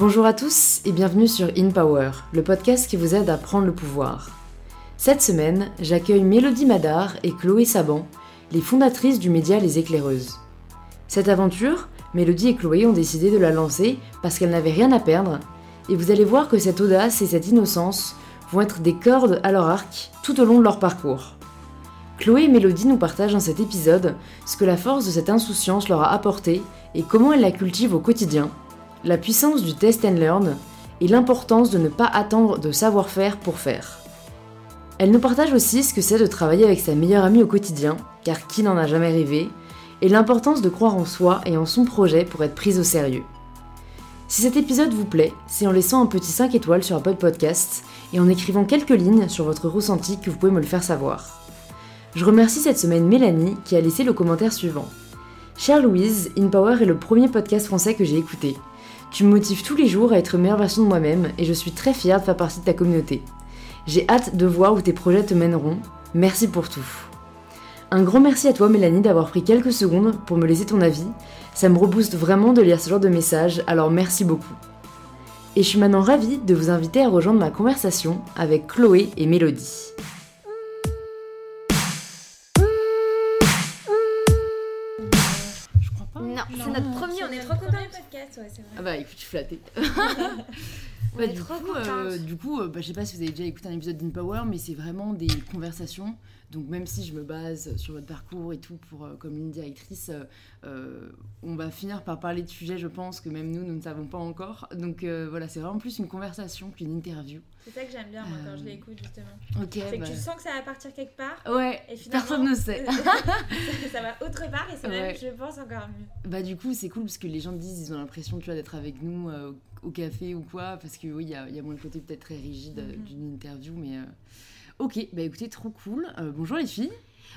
Bonjour à tous et bienvenue sur In Power, le podcast qui vous aide à prendre le pouvoir. Cette semaine, j'accueille Mélodie Madar et Chloé Saban, les fondatrices du média Les Éclaireuses. Cette aventure, Mélodie et Chloé ont décidé de la lancer parce qu'elles n'avaient rien à perdre, et vous allez voir que cette audace et cette innocence vont être des cordes à leur arc tout au long de leur parcours. Chloé et Mélodie nous partagent dans cet épisode ce que la force de cette insouciance leur a apporté et comment elles la cultivent au quotidien, la puissance du test and learn et l'importance de ne pas attendre de savoir-faire pour faire. Elles nous partagent aussi ce que c'est de travailler avec sa meilleure amie au quotidien, car qui n'en a jamais rêvé, et l'importance de croire en soi et en son projet pour être prise au sérieux. Si cet épisode vous plaît, c'est en laissant un petit 5 étoiles sur Apple Podcast et en écrivant quelques lignes sur votre ressenti que vous pouvez me le faire savoir. Je remercie cette semaine Mélanie qui a laissé le commentaire suivant. Chère Louise, InPower est le premier podcast français que j'ai écouté. Tu me motives tous les jours à être meilleure version de moi-même et je suis très fière de faire partie de ta communauté. J'ai hâte de voir où tes projets te mèneront. Merci pour tout. Un grand merci à toi Mélanie d'avoir pris quelques secondes pour me laisser ton avis. Ça me rebooste vraiment de lire ce genre de message, alors merci beaucoup. Et je suis maintenant ravie de vous inviter à rejoindre ma conversation avec Chloé et Mélodie. Ah bah écoute, je suis flattée. Bah, est du, trop coup, euh, du coup, euh, bah, je sais pas si vous avez déjà écouté un épisode d'InPower, mais c'est vraiment des conversations. Donc même si je me base sur votre parcours et tout pour euh, comme ligne directrice, euh, euh, on va finir par parler de sujets, je pense, que même nous, nous ne savons pas encore. Donc euh, voilà, c'est vraiment plus une conversation qu'une interview. C'est ça que j'aime bien moi quand je Euh, l'écoute justement. Ok. C'est bah, que tu sens que ça va partir quelque part Ouais, et finalement personne ne sait. ça va autre part et c'est même, Ouais. je pense, encore mieux. Bah du coup c'est cool parce que les gens disent ils ont l'impression tu vois d'être avec nous euh, au café ou quoi parce que oui il y a, il y a moins le côté peut-être très rigide euh, Mhm. d'une interview mais euh, ok bah écoutez trop cool Euh, bonjour les filles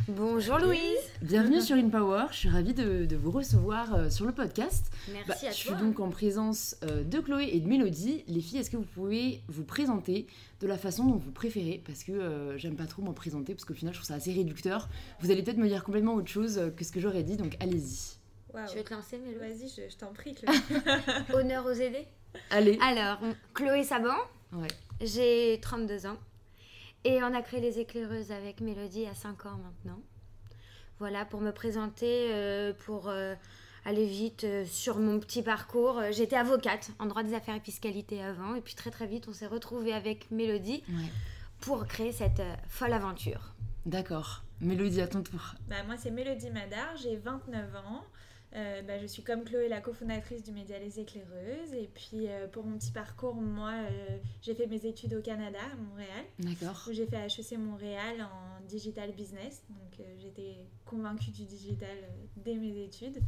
Bonjour Louise. bienvenue sur InPower je suis ravie de, de vous recevoir euh, sur le podcast Merci Bah, à je toi. suis donc en présence euh, de Chloé et de Mélodie les filles est-ce que vous pouvez vous présenter de la façon dont vous préférez? Parce que euh, j'aime pas trop m'en présenter parce qu'au final je trouve ça assez réducteur vous allez peut-être me dire complètement autre chose euh, que ce que j'aurais dit donc allez-y Waouh. Tu veux te lancer, Mélo Vas-y, je, je t'en prie, Chloé. Honneur aux aidés? Allez Alors, Chloé Saban, ouais j'ai 32 ans. Et on a créé Les Éclaireuses avec Mélodie à 5 ans maintenant. Voilà, pour me présenter, euh, pour euh, aller vite euh, sur mon petit parcours. J'étais avocate en droit des affaires et fiscalité avant. Et puis très très vite, on s'est retrouvés avec Mélodie ouais pour créer cette euh, folle aventure. D'accord. Mélodie, à ton tour. Bah, moi, c'est Mélodie Madar, j'ai 29 ans. Euh, bah, je suis comme Chloé, la cofondatrice du média Les Éclaireuses. Et puis, euh, pour mon petit parcours, moi, euh, j'ai fait mes études au Canada, à Montréal. D'accord. où j'ai fait HEC Montréal en digital business. Donc j'étais convaincue du digital dès mes études.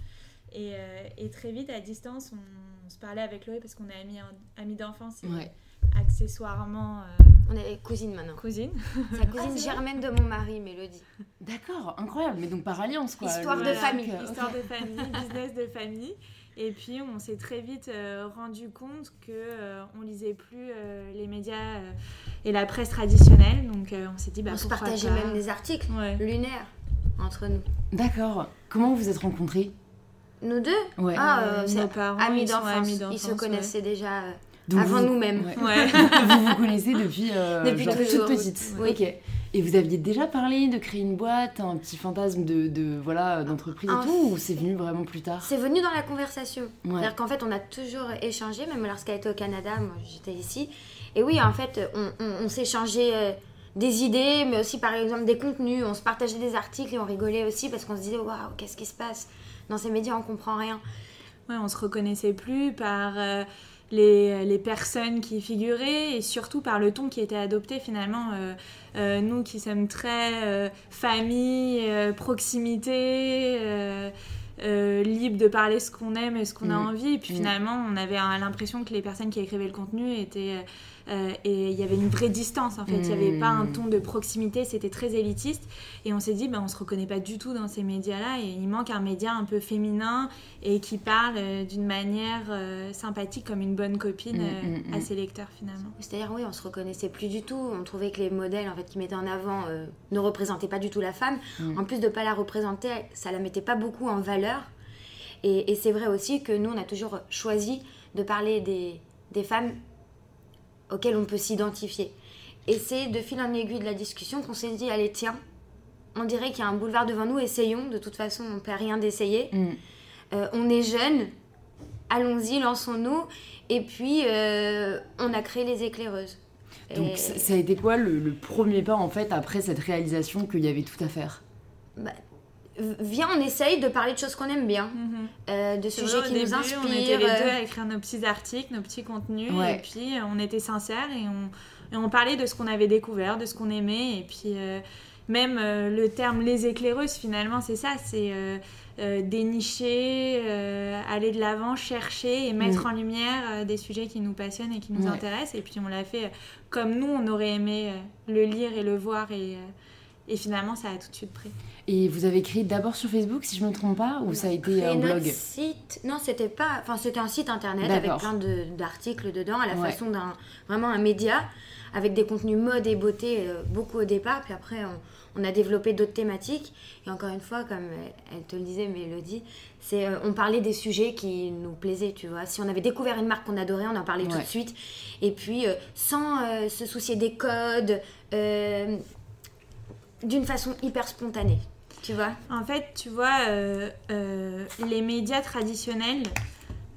Et, et très vite, à distance, on, on se parlait avec Chloé parce qu'on est amis, amis d'enfance Ouais. Accessoirement euh, On est cousine maintenant. cousines. C'est la cousine germaine de mon mari, Mélodie. D'accord, incroyable. Mais donc par alliance, quoi. Histoire Le- de le famille. euh, Histoire de famille, business de famille. Et puis on s'est très vite euh, rendu compte que euh, on lisait plus euh, les médias euh, et la presse traditionnelle. Donc euh, on s'est dit bah on se partageait pas. même des articles Ouais. lunaires entre nous. D'accord. Comment vous vous êtes rencontrés? Nous deux? Ouais. Ah, nos c'est parents, amis ils d'enfance. amis Ils se connaissaient déjà euh, avant vous- nous-mêmes. Ouais. Vous vous connaissez depuis, euh, Depuis genre toujours. toute petite. Oui. Et vous aviez déjà parlé de créer une boîte, un petit fantasme de, de voilà d'entreprise Ah. et tout, ou c'est venu vraiment plus tard? C'est venu dans la conversation. Ouais. C'est-à-dire qu'en fait, on a toujours échangé, même lorsqu'elle était au Canada, moi j'étais ici. Et oui, en fait, on, on, on s'échangeait euh, des idées, mais aussi par exemple des contenus. On se partageait des articles et on rigolait aussi parce qu'on se disait waouh, qu'est-ce qui se passe? Dans ces médias, on comprend rien. Ouais, on se reconnaissait plus par euh, les, les personnes qui figuraient et surtout par le ton qui était adopté finalement. Euh, euh, nous qui sommes très euh, famille, euh, proximité, euh, euh, libre de parler ce qu'on aime et ce qu'on a Mm. envie. Et puis Mm. finalement, on avait euh, l'impression que les personnes qui écrivaient le contenu étaient... euh, et il y avait une vraie distance en fait, il n'y avait pas un Mm. ton de proximité, c'était très élitiste. Et on s'est dit, ben, on se reconnaît pas du tout dans ces médias-là et il manque un média un peu féminin et qui parle euh, d'une manière euh, sympathique comme une bonne copine à ses lecteurs finalement. C'est-à-dire, oui, on se reconnaissait plus du tout. On trouvait que les modèles en fait, qui mettaient en avant ne représentaient pas du tout la femme. Mm. En plus de pas la représenter, ça la mettait pas beaucoup en valeur. Et, et c'est vrai aussi que nous, on a toujours choisi de parler des, des femmes auxquelles on peut s'identifier. Et c'est de fil en aiguille de la discussion qu'on s'est dit, allez, tiens, on dirait qu'il y a un boulevard devant nous, essayons. De toute façon, on ne perd rien d'essayer. Mm. Euh, on est jeunes, allons-y, lançons-nous. Et puis, euh, on a créé les éclaireuses. Donc Et- ça a été quoi le, le premier pas en fait après cette réalisation qu'il y avait tout à faire? Bah, viens, on essaye de parler de choses qu'on aime bien, Mhm. euh, de sujets vrai, qui au nous début, inspirent. On était les deux euh, à écrire nos petits articles, nos petits contenus, Ouais. et puis euh, on était sincères et on, et on parlait de ce qu'on avait découvert, de ce qu'on aimait, et puis euh, même euh, le terme les éclaireuses, finalement, c'est ça, c'est dénicher, aller de l'avant, chercher et mettre Mm. en lumière des sujets qui nous passionnent et qui nous Ouais. intéressent, et puis on l'a fait comme nous, on aurait aimé le lire et le voir, et, et finalement, ça a tout de suite pris. Et vous avez écrit d'abord sur Facebook si je me trompe pas ou ça a été un blog site. Non, c'était pas. Enfin, c'était un site internet avec plein de- d'articles dedans, à la Ouais. façon d'un vraiment un média, avec des contenus mode et beauté euh, beaucoup au départ. Puis après, on, on a développé d'autres thématiques. Et encore une fois, comme elle, te le disait, Mélodie, c'est euh, on parlait des sujets qui nous plaisaient, tu vois. Si on avait découvert une marque qu'on adorait, on en parlait tout de suite. Et puis, euh, sans se soucier des codes, euh, d'une façon hyper spontanée, tu vois. En fait, tu vois, euh, euh, les médias traditionnels,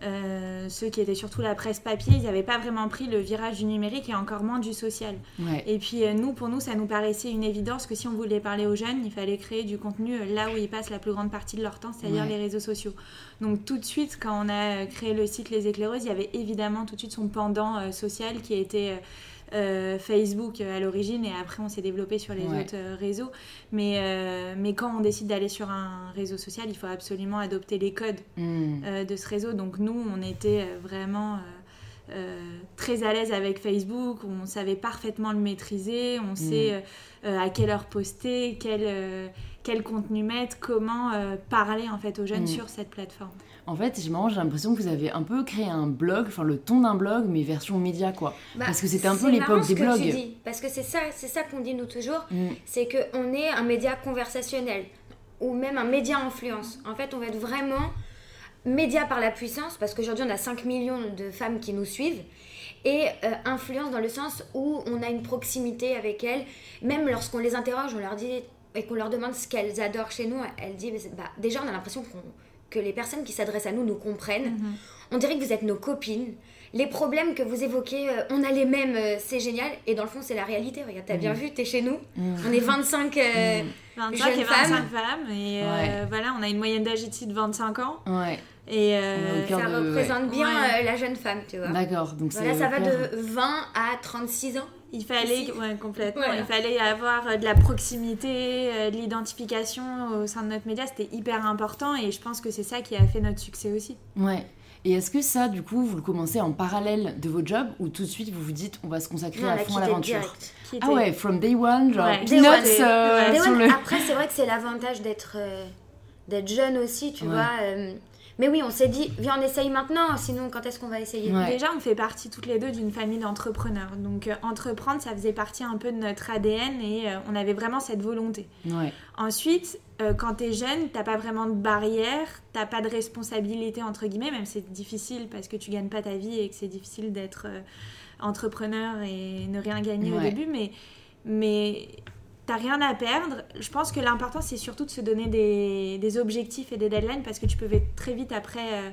euh, ceux qui étaient surtout la presse papier, ils n'avaient pas vraiment pris le virage du numérique et encore moins du social. Ouais. Et puis euh, nous, pour nous, ça nous paraissait une évidence que si on voulait parler aux jeunes, il fallait créer du contenu là où ils passent la plus grande partie de leur temps, c'est-à-dire Ouais. les réseaux sociaux. Donc tout de suite, quand on a créé le site Les Éclaireuses, il y avait évidemment tout de suite son pendant euh, social qui était... euh, Facebook euh, à l'origine et après on s'est développé sur les Ouais. autres euh, réseaux. Mais, euh, mais quand on décide d'aller sur un réseau social, il faut absolument adopter les codes Mm. euh, de ce réseau. Donc nous, on était vraiment euh, très à l'aise avec Facebook, on savait parfaitement le maîtriser, on sait euh, euh, à quelle heure poster, quel, quel contenu mettre, comment parler en fait aux jeunes Mm. sur cette plateforme. En fait, j'ai l'impression que vous avez un peu créé un blog, enfin le ton d'un blog, mais version média quoi. Bah, Parce que c'était un peu l'époque des que blogs. tu dis, parce que c'est ça, c'est ça qu'on dit nous toujours, Mm. c'est qu'on est un média conversationnel ou même un média influence. En fait, on va être vraiment média par la puissance, parce qu'aujourd'hui on a 5 millions de femmes qui nous suivent, et euh, influence dans le sens où on a une proximité avec elles. Même lorsqu'on les interroge, on leur dit et qu'on leur demande ce qu'elles adorent chez nous, elles disent bah, déjà on a l'impression qu'on- que les personnes qui s'adressent à nous nous comprennent. On dirait que vous êtes nos copines. Les problèmes que vous évoquez, euh, on a les mêmes, euh, c'est génial. Et dans le fond, c'est la réalité. Regarde, t'as bien vu, t'es chez nous. Mm. On est 25. euh, 25 Jeunes et 25 femmes. femmes. Et euh, Ouais. voilà, on a une moyenne d'âge ici de 25 ans. Ouais, Et euh, ça de- représente bien Ouais. euh, la jeune femme, tu vois. d'accord. Donc Voilà, ça va de 20 à 36 ans. Il fallait, ouais, complètement. Voilà. Il fallait avoir euh, de la proximité, de l'identification au sein de notre média. C'était hyper important et je pense que c'est ça qui a fait notre succès aussi. Ouais. Et est-ce que ça, du coup, vous le commencez en parallèle de votre job ou tout de suite vous vous dites on va se consacrer Non, à fond à l'aventure Ah ouais, from day one, genre Ouais. peanuts Day one. euh, Ouais. sur le. Après, c'est vrai que c'est l'avantage d'être euh, d'être jeune aussi, tu Ouais. vois. euh, mais oui, on s'est dit, viens, on essaye maintenant. Sinon, quand est-ce qu'on va essayer? Ouais. Déjà, on fait partie toutes les deux d'une famille d'entrepreneurs. Donc, euh, entreprendre, ça faisait partie un peu de notre ADN et euh, on avait vraiment cette volonté. Ouais. Ensuite, euh, quand t'es jeune, t'as pas vraiment de barrière, t'as pas de responsabilité entre guillemets, même si c'est difficile parce que tu gagnes pas ta vie et que c'est difficile d'être euh, entrepreneur et ne rien gagner au début, mais, mais t'as rien à perdre. Je pense que l'important c'est surtout de se donner des, des objectifs et des deadlines parce que tu peux très vite après euh,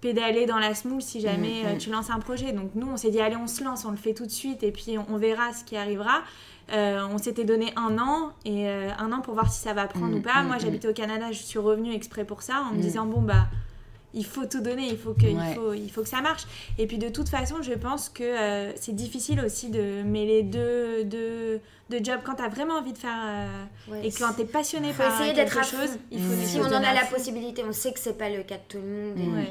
pédaler dans la smoule si jamais Mhm. euh, tu lances un projet. Donc nous, on s'est dit allez, on se lance, on le fait tout de suite et puis on, on verra ce qui arrivera. Euh, on s'était donné un an et un an pour voir si ça va prendre Mhm, ou pas. Moi, mhm. j'habitais au Canada, je suis revenue exprès pour ça en me disant bon bah il faut tout donner, il faut que, il faut, il faut que ça marche. Et puis de toute façon, je pense que euh, c'est difficile aussi de mêler deux, deux, deux jobs quand t'as vraiment envie de faire euh, Ouais, et quand t'es passionné faut par essayer quelque chose, il faut Si on en a la possibilité, on sait que c'est pas le cas de tout le monde. Ouais.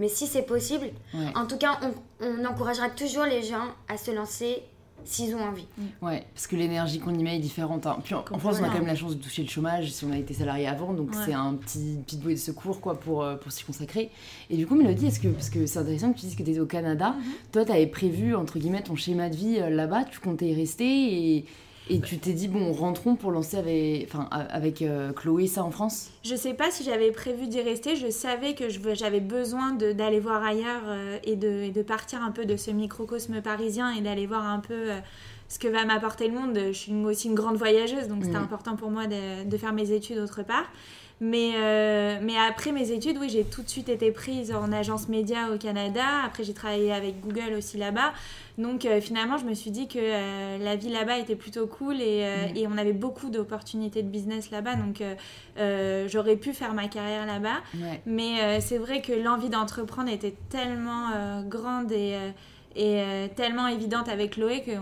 Mais si c'est possible, Ouais. en tout cas, on, on encouragera toujours les gens à se lancer s'ils ont envie. Ouais, parce que l'énergie qu'on y met est différente. hein. Puis en, en France, on a quand même la chance de toucher le chômage si on a été salarié avant, donc Ouais. c'est un petit petite bouée de secours quoi pour, euh, pour s'y consacrer. Et du coup, Mélodie, est-ce que parce que c'est intéressant que tu dises que tu étais au Canada, Mhm. toi, tu avais prévu entre guillemets ton schéma de vie euh, là-bas, tu comptais y rester et Et tu t'es dit, bon, rentrons pour lancer avec, enfin, avec euh, Chloé ça en France? Je sais pas si j'avais prévu d'y rester. Je savais que j'avais besoin d'aller voir ailleurs euh, et, de, de, partir un peu de ce microcosme parisien et d'aller voir un peu euh, ce que va m'apporter le monde. Je suis aussi une grande voyageuse, donc c'était mm. important pour moi de, de, faire mes études autre part. Mais, euh, mais après mes études, oui, j'ai tout de suite été prise en agence média au Canada. Après, j'ai travaillé avec Google aussi là-bas. Donc euh, finalement, je me suis dit que euh, la vie là-bas était plutôt cool et, mm. et on avait beaucoup d'opportunités de business là-bas. Donc j'aurais pu faire ma carrière là-bas. Mais c'est vrai que l'envie d'entreprendre était tellement grande et et euh, tellement évidente avec Chloé que,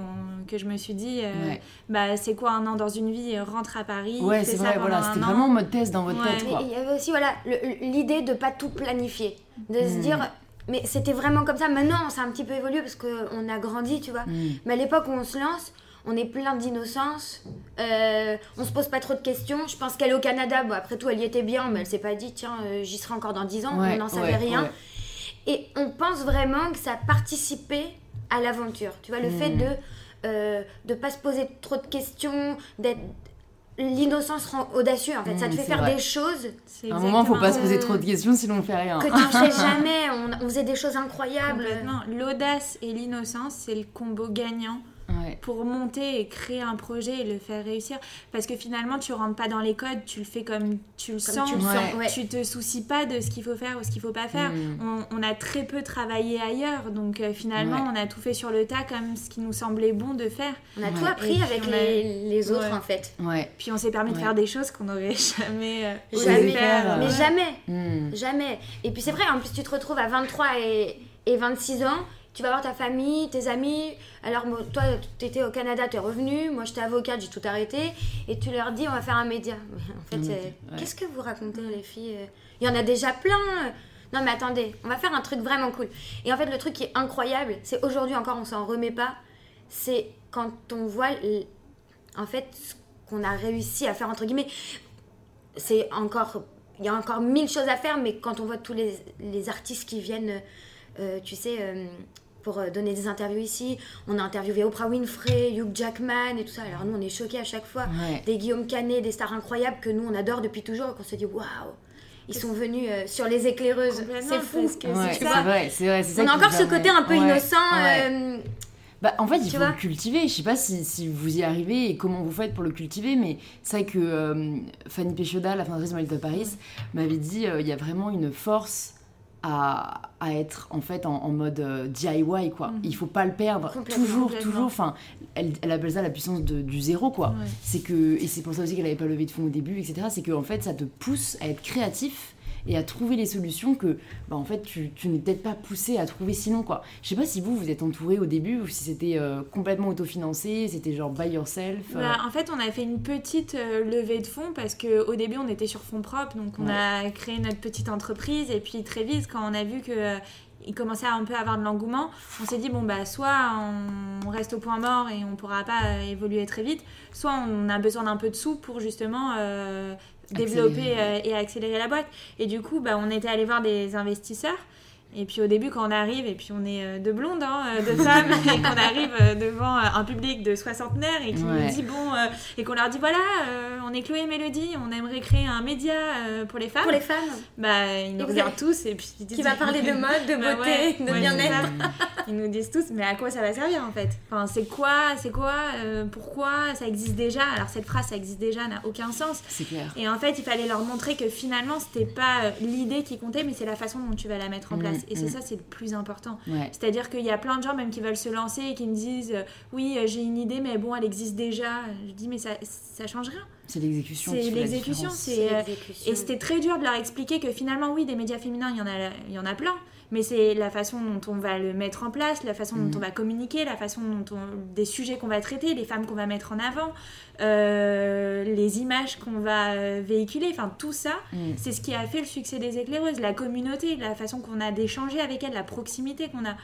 que je me suis dit euh, bah c'est quoi un an dans une vie rentre à Paris ouais c'est vrai voilà c'était vraiment mode test dans votre tête il y avait aussi voilà l'idée de pas tout planifier de se hmm. dire mais c'était vraiment comme ça. Maintenant ça a un petit peu évolué parce qu'on a grandi tu vois. Hmm. mais à l'époque où on se lance on est plein d'innocence, euh, on se pose pas trop de questions. Je pense qu'elle est au Canada, bon, après tout, elle y était bien, mais elle s'est pas dit, tiens, euh, j'y serai encore dans 10 ans, on n'en savait rien. Et on pense vraiment que ça a participé à l'aventure. Tu vois, le fait hmm. de ne euh, de pas se poser trop de questions, d'être l'innocence rend audacieux en fait. ça te hmm, fait faire des choses. À un moment, faut pas se poser trop de questions sinon on fait rien. Que tu ne fais jamais. On, on, faisait des choses incroyables. L'audace et l'innocence, c'est le combo gagnant pour monter et créer un projet et le faire réussir. Parce que finalement, tu rentres pas dans les codes, tu le fais comme tu le sens. Tu, te soucies pas de ce qu'il faut faire ou ce qu'il faut pas faire. Mm. On, a très peu travaillé ailleurs, donc euh, finalement, on a tout fait sur le tas comme ce qui nous semblait bon de faire. On a tout appris avec les, autres en fait. Puis on s'est permis de faire des choses qu'on n'aurait jamais, euh, jamais faire. Mais jamais, mm. jamais. Et puis c'est vrai, en plus tu te retrouves à 23 et, et 26 ans tu vas voir ta famille, tes amis. Alors, toi, tu étais au Canada, tu es revenu. Moi, j'étais avocate, j'ai tout arrêté. Et tu leur dis, on va faire un média. en fait, qu'est-ce que vous racontez, les filles Il y en a déjà plein. Non, mais attendez, on va faire un truc vraiment cool. Et en fait, le truc qui est incroyable, c'est aujourd'hui encore, on s'en remet pas. C'est quand on voit, en fait, ce qu'on a réussi à faire, entre guillemets. C'est encore. Il y a encore mille choses à faire, mais quand on voit tous les, les artistes qui viennent. Euh, tu sais, euh, pour euh, donner des interviews ici. On a interviewé Oprah Winfrey, Hugh Jackman et tout ça. Alors nous, on est choqués à chaque fois. Des Guillaume Canet, des stars incroyables que nous, on adore depuis toujours et qu'on se dit waouh ils sont venus euh, sur les éclaireuses. C'est fou. c'est vrai, c'est vrai. On a encore ce côté un peu innocent. Euh, bah, en fait, il faut le cultiver. Je sais pas si, si, vous y arrivez et comment vous faites pour le cultiver, mais c'est vrai que Fanny Péchoda, la fondatrice de Paris, m'avait dit il y a vraiment une force à, à, être en fait en, mode euh, DIY quoi. Mhm. Il faut pas le perdre. Toujours, toujours. Enfin, elle, elle, appelle ça la puissance de, du zéro quoi. C'est que et c'est pour ça aussi qu'elle avait pas levé de fonds au début, etc. C'est que en fait ça te pousse à être créatif et à trouver les solutions que bah, en fait tu, tu n'es peut-être pas poussé à trouver sinon quoi. Je sais pas si vous vous êtes entouré au début ou si c'était euh, complètement autofinancé, c'était genre by yourself. Euh. Bah, en fait, on a fait une petite euh, levée de fonds parce que au début on était sur fonds propres, donc on a créé notre petite entreprise et puis très vite quand on a vu que il commençait à un peu avoir de l'engouement, on s'est dit bon bah soit on reste au point mort et on pourra pas évoluer très vite, soit on a besoin d'un peu de sous pour justement développer euh, et accélérer la boîte. Et du coup, bah, on était allé voir des investisseurs. Et puis au début, quand on arrive, et puis on est euh, de blondes, hein, euh, de femmes, et qu'on arrive devant un public de soixantenaires et qui nous dit bon, et qu'on leur dit voilà, on est Chloé et Mélodie, on aimerait créer un média pour les femmes. Pour les femmes Bah, ils nous regardent tous et puis ils disent. Qui va parler de mode, de bah beauté, de bien-être. ils nous disent tous, mais à quoi ça va servir en fait? Enfin, c'est quoi C'est quoi Pourquoi Ça existe déjà? Alors cette phrase, ça existe déjà, n'a aucun sens. C'est clair. Et en fait, il fallait leur montrer que finalement, c'était pas l'idée qui comptait, mais c'est la façon dont tu vas la mettre en mm. Place. Et c'est mm. ça, c'est le plus important. C'est-à-dire qu'il y a plein de gens même qui veulent se lancer et qui me disent euh, oui, euh, j'ai une idée, mais bon, elle existe déjà. Je dis mais ça, ça change rien. C'est l'exécution. C'est l'exécution. Euh, et c'était très dur de leur expliquer que finalement, oui, des médias féminins, il y en a, il y en a plein mais c'est la façon dont on va le mettre en place, la façon dont mm. on va communiquer, la façon dont on, des sujets qu'on va traiter, les femmes qu'on va mettre en avant, euh, les images qu'on va euh, véhiculer, enfin tout ça, mm. c'est ce qui a fait le succès des éclaireuses, la communauté, la façon qu'on a d'échanger avec elles, la proximité qu'on a.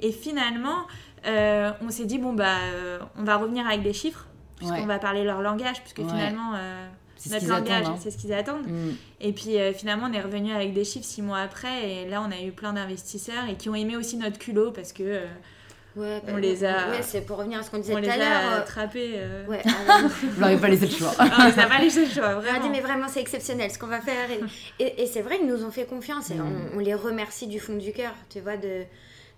Et finalement, euh, on s'est dit bon bah on va revenir avec des chiffres puisqu'on va parler leur langage puisque finalement c'est ce langage, hein. c'est ce qu'ils attendent. Mm. Et puis euh, finalement, on est revenu avec des chiffres six mois après, et là, on a eu plein d'investisseurs et qui ont aimé aussi notre culot parce que. Euh, Ouais, On bah, les a- Ouais, c'est pour revenir à ce qu'on disait On tout les à a l'heure. euh, attrapés. euh. Ouais. Vous n'aurez pas laissé le choix. Ah, on les a pas laissé le choix, On a dit, vraiment. mais vraiment, c'est exceptionnel ce qu'on va faire. Et, et- et c'est vrai, ils nous ont fait confiance et Mm. on, on les remercie du fond du cœur, tu vois, de,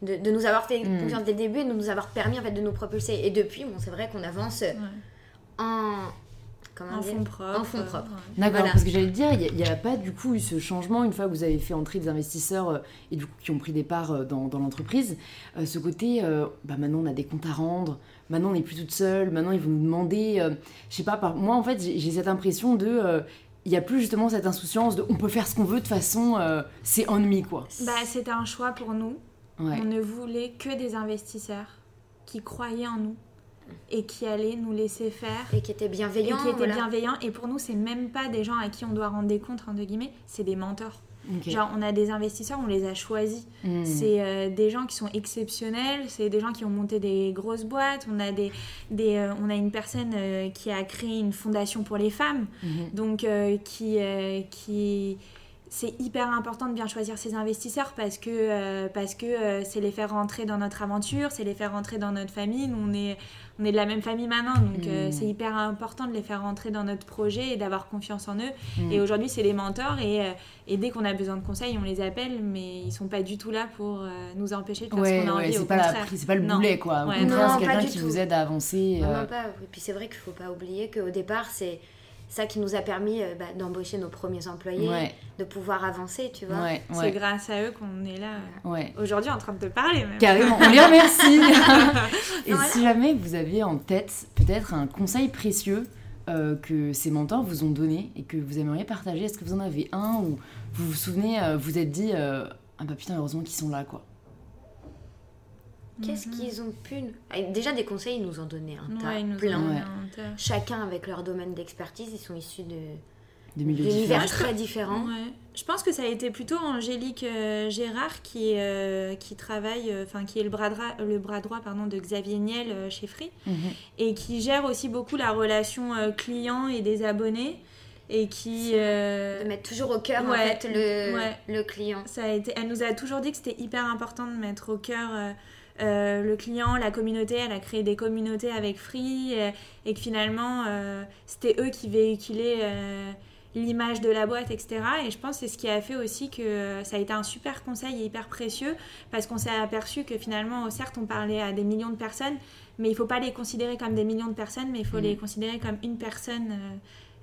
de, de nous avoir fait Mm. confiance dès le début et de nous avoir permis en fait, de nous propulser. Et depuis, bon, c'est vrai qu'on avance Ouais. en. Comment En dire fond propre. En fond propre. ouais. D'accord, Voilà. parce que j'allais te dire, il n'y a, pas du coup eu ce changement une fois que vous avez fait entrer des investisseurs euh, et du coup qui ont pris des parts euh, dans, dans l'entreprise. euh, ce côté, euh, bah maintenant on a des comptes à rendre, maintenant on n'est plus toute seule, maintenant ils vont nous demander, euh, je sais pas, par... moi en fait j'ai cette impression de. euh, il n'y a plus justement cette insouciance de on peut faire ce qu'on veut de toute façon, euh, c'est ennemi quoi. Bah, c'était un choix pour nous. Ouais. On ne voulait que des investisseurs qui croyaient en nous et qui allaient nous laisser faire Et qui et étaient voilà. bienveillants. Et pour nous, c'est même pas des gens à qui on doit rendre des comptes, entre guillemets, c'est des mentors. Genre, on a des investisseurs, on les a choisis. Hmm. C'est euh, des gens qui sont exceptionnels, c'est des gens qui ont monté des grosses boîtes. On a, des, des, euh, on a une personne euh, qui a créé une fondation pour les femmes, Mhm. donc euh, qui, euh, qui c'est hyper important de bien choisir ses investisseurs parce que euh, parce que euh, c'est les faire rentrer dans notre aventure, c'est les faire rentrer dans notre famille. Nous, on est on est de la même famille maintenant, donc euh, Mm. c'est hyper important de les faire rentrer dans notre projet et d'avoir confiance en eux. Mm. Et aujourd'hui, c'est les mentors et, euh, et dès qu'on a besoin de conseils, on les appelle, mais ils sont pas du tout là pour euh, nous empêcher de faire ce Ouais, qu'on a ouais, envie. c'est pas, contraire. pas le Non. boulet quoi. Au Ouais, contraire, c'est quelqu'un qui tout. vous aide à avancer. Euh, pas. Et puis c'est vrai qu'il faut pas oublier qu'au départ, c'est ça qui nous a permis euh, bah, d'embaucher nos premiers employés, Ouais, de pouvoir avancer, tu vois. ouais, C'est grâce à eux qu'on est là euh, ouais. aujourd'hui en train de te parler. Même. Carrément, on les remercie. Et Voilà. si jamais vous avez en tête peut-être un conseil précieux euh, que ces mentors vous ont donné et que vous aimeriez partager, est-ce que vous en avez un ou vous vous souvenez, euh, vous êtes dit euh, ah bah putain heureusement qu'ils sont là quoi. Qu'est-ce qu'ils ont pu. nous- Ah, Déjà, des conseils, ils nous ont donné un tas, Ouais, ils nous ont plein. donné Ouais. un tas. Chacun avec leur domaine d'expertise, ils sont issus de De milieux différents. très différents. Ouais. Je pense que ça a été plutôt Angélique euh, Gérard qui, est, euh, qui travaille, euh, enfin qui est le bras droit, le bras droit pardon, de Xavier Niel euh, chez Free Mhm. et qui gère aussi beaucoup la relation euh, client et des abonnés et qui euh, De mettre toujours au cœur, en fait, le, ouais. le client. ça a été, elle nous a toujours dit que c'était hyper important de mettre au cœur euh, euh, le client, la communauté. Elle a créé des communautés avec Free euh, et que finalement euh, c'était eux qui véhiculaient euh, l'image de la boîte, etc. Et je pense que c'est ce qui a fait aussi que ça a été un super conseil et hyper précieux parce qu'on s'est aperçu que finalement, certes, on parlait à des millions de personnes, mais il faut pas les considérer comme des millions de personnes, mais il faut Mhm. les considérer comme une personne.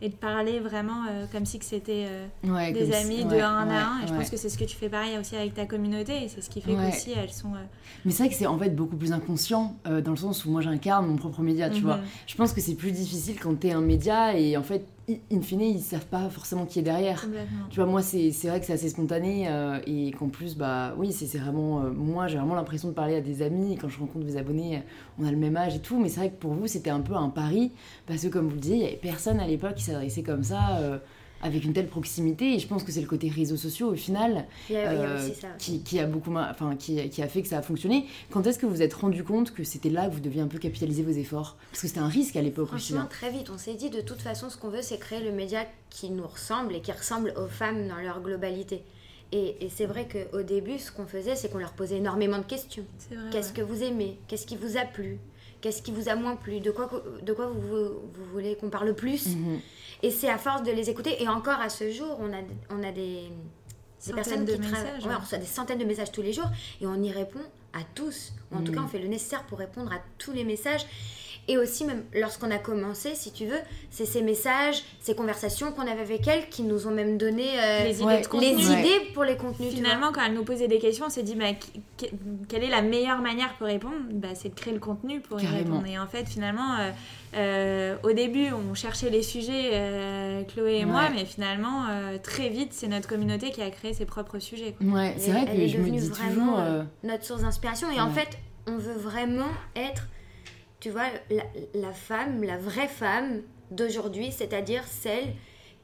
Et de parler vraiment euh, comme si que c'était euh, Ouais, des si- amis de ouais, un ouais, à un. Et je pense que c'est ce que tu fais pareil aussi avec ta communauté. Et c'est ce qui fait qu'aussi elles sont. euh, Mais c'est vrai que c'est en fait beaucoup plus inconscient dans le sens où moi j'incarne mon propre média, tu mhm. vois. Je pense que c'est plus difficile quand t'es un média et en fait, in fine, ils savent pas forcément qui est derrière. Tu vois, moi, c'est c'est vrai que c'est assez spontané euh, et qu'en plus, bah oui, c'est vraiment. euh, moi, j'ai vraiment l'impression de parler à des amis. Et quand je rencontre des abonnés, euh, on a le même âge et tout. Mais c'est vrai que pour vous, c'était un peu un pari parce que, comme vous le disiez, il y avait personne à l'époque qui s'adressait comme ça. euh, avec une telle proximité et je pense que c'est le côté réseaux sociaux au final a, a euh, ça. qui, qui a beaucoup enfin qui, qui a fait que ça a fonctionné quand est-ce que vous vous êtes rendu compte que c'était là que vous deviez un peu capitaliser vos efforts? Parce que c'était un risque à l'époque aussi Franchement, hein. très vite, on s'est dit de toute façon, ce qu'on veut, c'est créer le média qui nous ressemble et qui ressemble aux femmes dans leur globalité. Et, et c'est vrai qu'au début, ce qu'on faisait, c'est qu'on leur posait énormément de questions. Qu'est-ce ouais. que vous aimez? Qu'est-ce qui vous a plu? Qu'est-ce qui vous a moins plu De quoi, de quoi vous, vous, vous voulez qu'on parle plus Mhm. Et c'est à force de les écouter. Et encore à ce jour, on a, on a des, des Centaines personnes de qui travaillent. messages, ouais, ouais. on reçoit des centaines de messages tous les jours et on y répond à tous. Ou en tout Mhm. cas, on fait le nécessaire pour répondre à tous les messages. Et aussi, même lorsqu'on a commencé, si tu veux, c'est ces messages, ces conversations qu'on avait avec elles qui nous ont même donné euh, Les idées Ouais. de contenu. les Ouais. idées pour les contenus. Finalement, quand elle nous posait des questions, on s'est dit bah, quelle est la meilleure manière pour répondre? Bah, C'est de créer le contenu pour y répondre. Et en fait, finalement, euh, euh, au début, on cherchait les sujets, euh, Chloé et moi, mais finalement, euh, très vite, c'est notre communauté qui a créé ses propres sujets. quoi. ouais c'est Elle- vrai elle que est je me devenue dis vraiment, toujours notre source d'inspiration. Et en fait, on veut vraiment être, tu vois, la, la femme, la vraie femme d'aujourd'hui, c'est-à-dire celle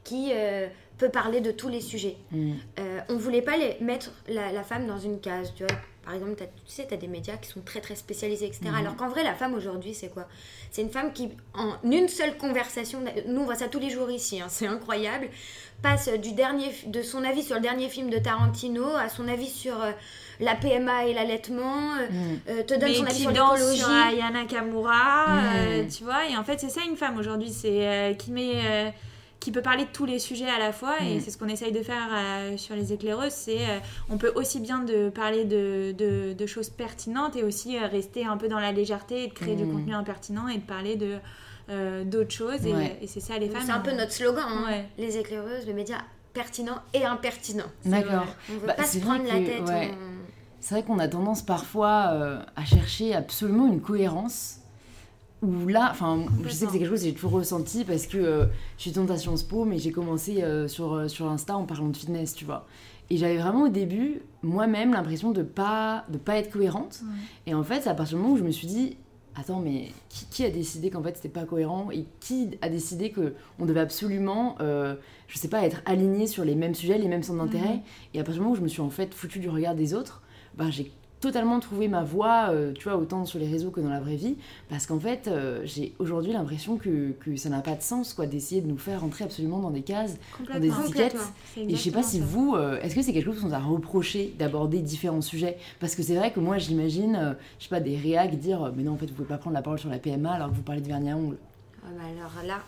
qui euh, peut parler de tous les sujets. hmm. Euh, on voulait pas les mettre la, la femme dans une case, tu vois. Par exemple, as, tu sais, tu as des médias qui sont très très spécialisés, etc. Mhm. Alors qu'en vrai, la femme aujourd'hui, c'est quoi? C'est une femme qui, en une seule conversation, nous on voit ça tous les jours ici, hein, c'est incroyable, passe du dernier, de son avis sur le dernier film de Tarantino à son avis sur euh, la PMA et l'allaitement, euh, euh, te donne mais son avis sur l'écologie. Ayana Kamura, euh, Mm. tu vois. Et en fait, c'est ça une femme aujourd'hui, c'est euh, qui met, euh, qui peut parler de tous les sujets à la fois. Et Mm. c'est ce qu'on essaye de faire euh, sur les éclaireuses. C'est, euh, on peut aussi bien de parler de, de, de choses pertinentes et aussi euh, rester un peu dans la légèreté et de créer du Mm. contenu impertinent et de parler de euh, d'autres choses. Et, Ouais. et c'est ça les femmes. C'est un peu on- notre slogan, hein. Ouais. les éclaireuses, le média pertinent et impertinent. D'accord. On veut Bah, pas se prendre la que- tête. ouais. on- C'est vrai qu'on a tendance parfois euh, à chercher absolument une cohérence. Où là, enfin, je sais que c'est quelque chose que j'ai toujours ressenti parce que euh, je suis étudiante à Sciences Po, mais j'ai commencé euh, sur, euh, sur Insta en parlant de fitness, tu vois. Et j'avais vraiment au début, moi-même, l'impression de pas, de pas être cohérente. Ouais. Et en fait, c'est à partir du moment où je me suis dit, attends, mais qui, qui a décidé qu'en fait c'était pas cohérent Et qui a décidé que on devait absolument, euh, je sais pas, être aligné sur les mêmes sujets, les mêmes centres d'intérêt? Et à partir du moment où je me suis en fait foutu du regard des autres, bah, j'ai totalement trouvé ma voie, euh, tu vois, autant sur les réseaux que dans la vraie vie, parce qu'en fait, euh, j'ai aujourd'hui l'impression que, que ça n'a pas de sens, quoi, d'essayer de nous faire rentrer absolument dans des cases, dans des étiquettes. Et je sais pas si vous, euh, est-ce que c'est quelque chose qu'on vous a reproché d'aborder différents sujets? Parce que c'est vrai que moi, j'imagine, je sais pas, des réacs dire, mais non, en fait, vous pouvez pas prendre la parole sur la PMA alors que vous parlez de vernis à ongles. Ah bah alors là,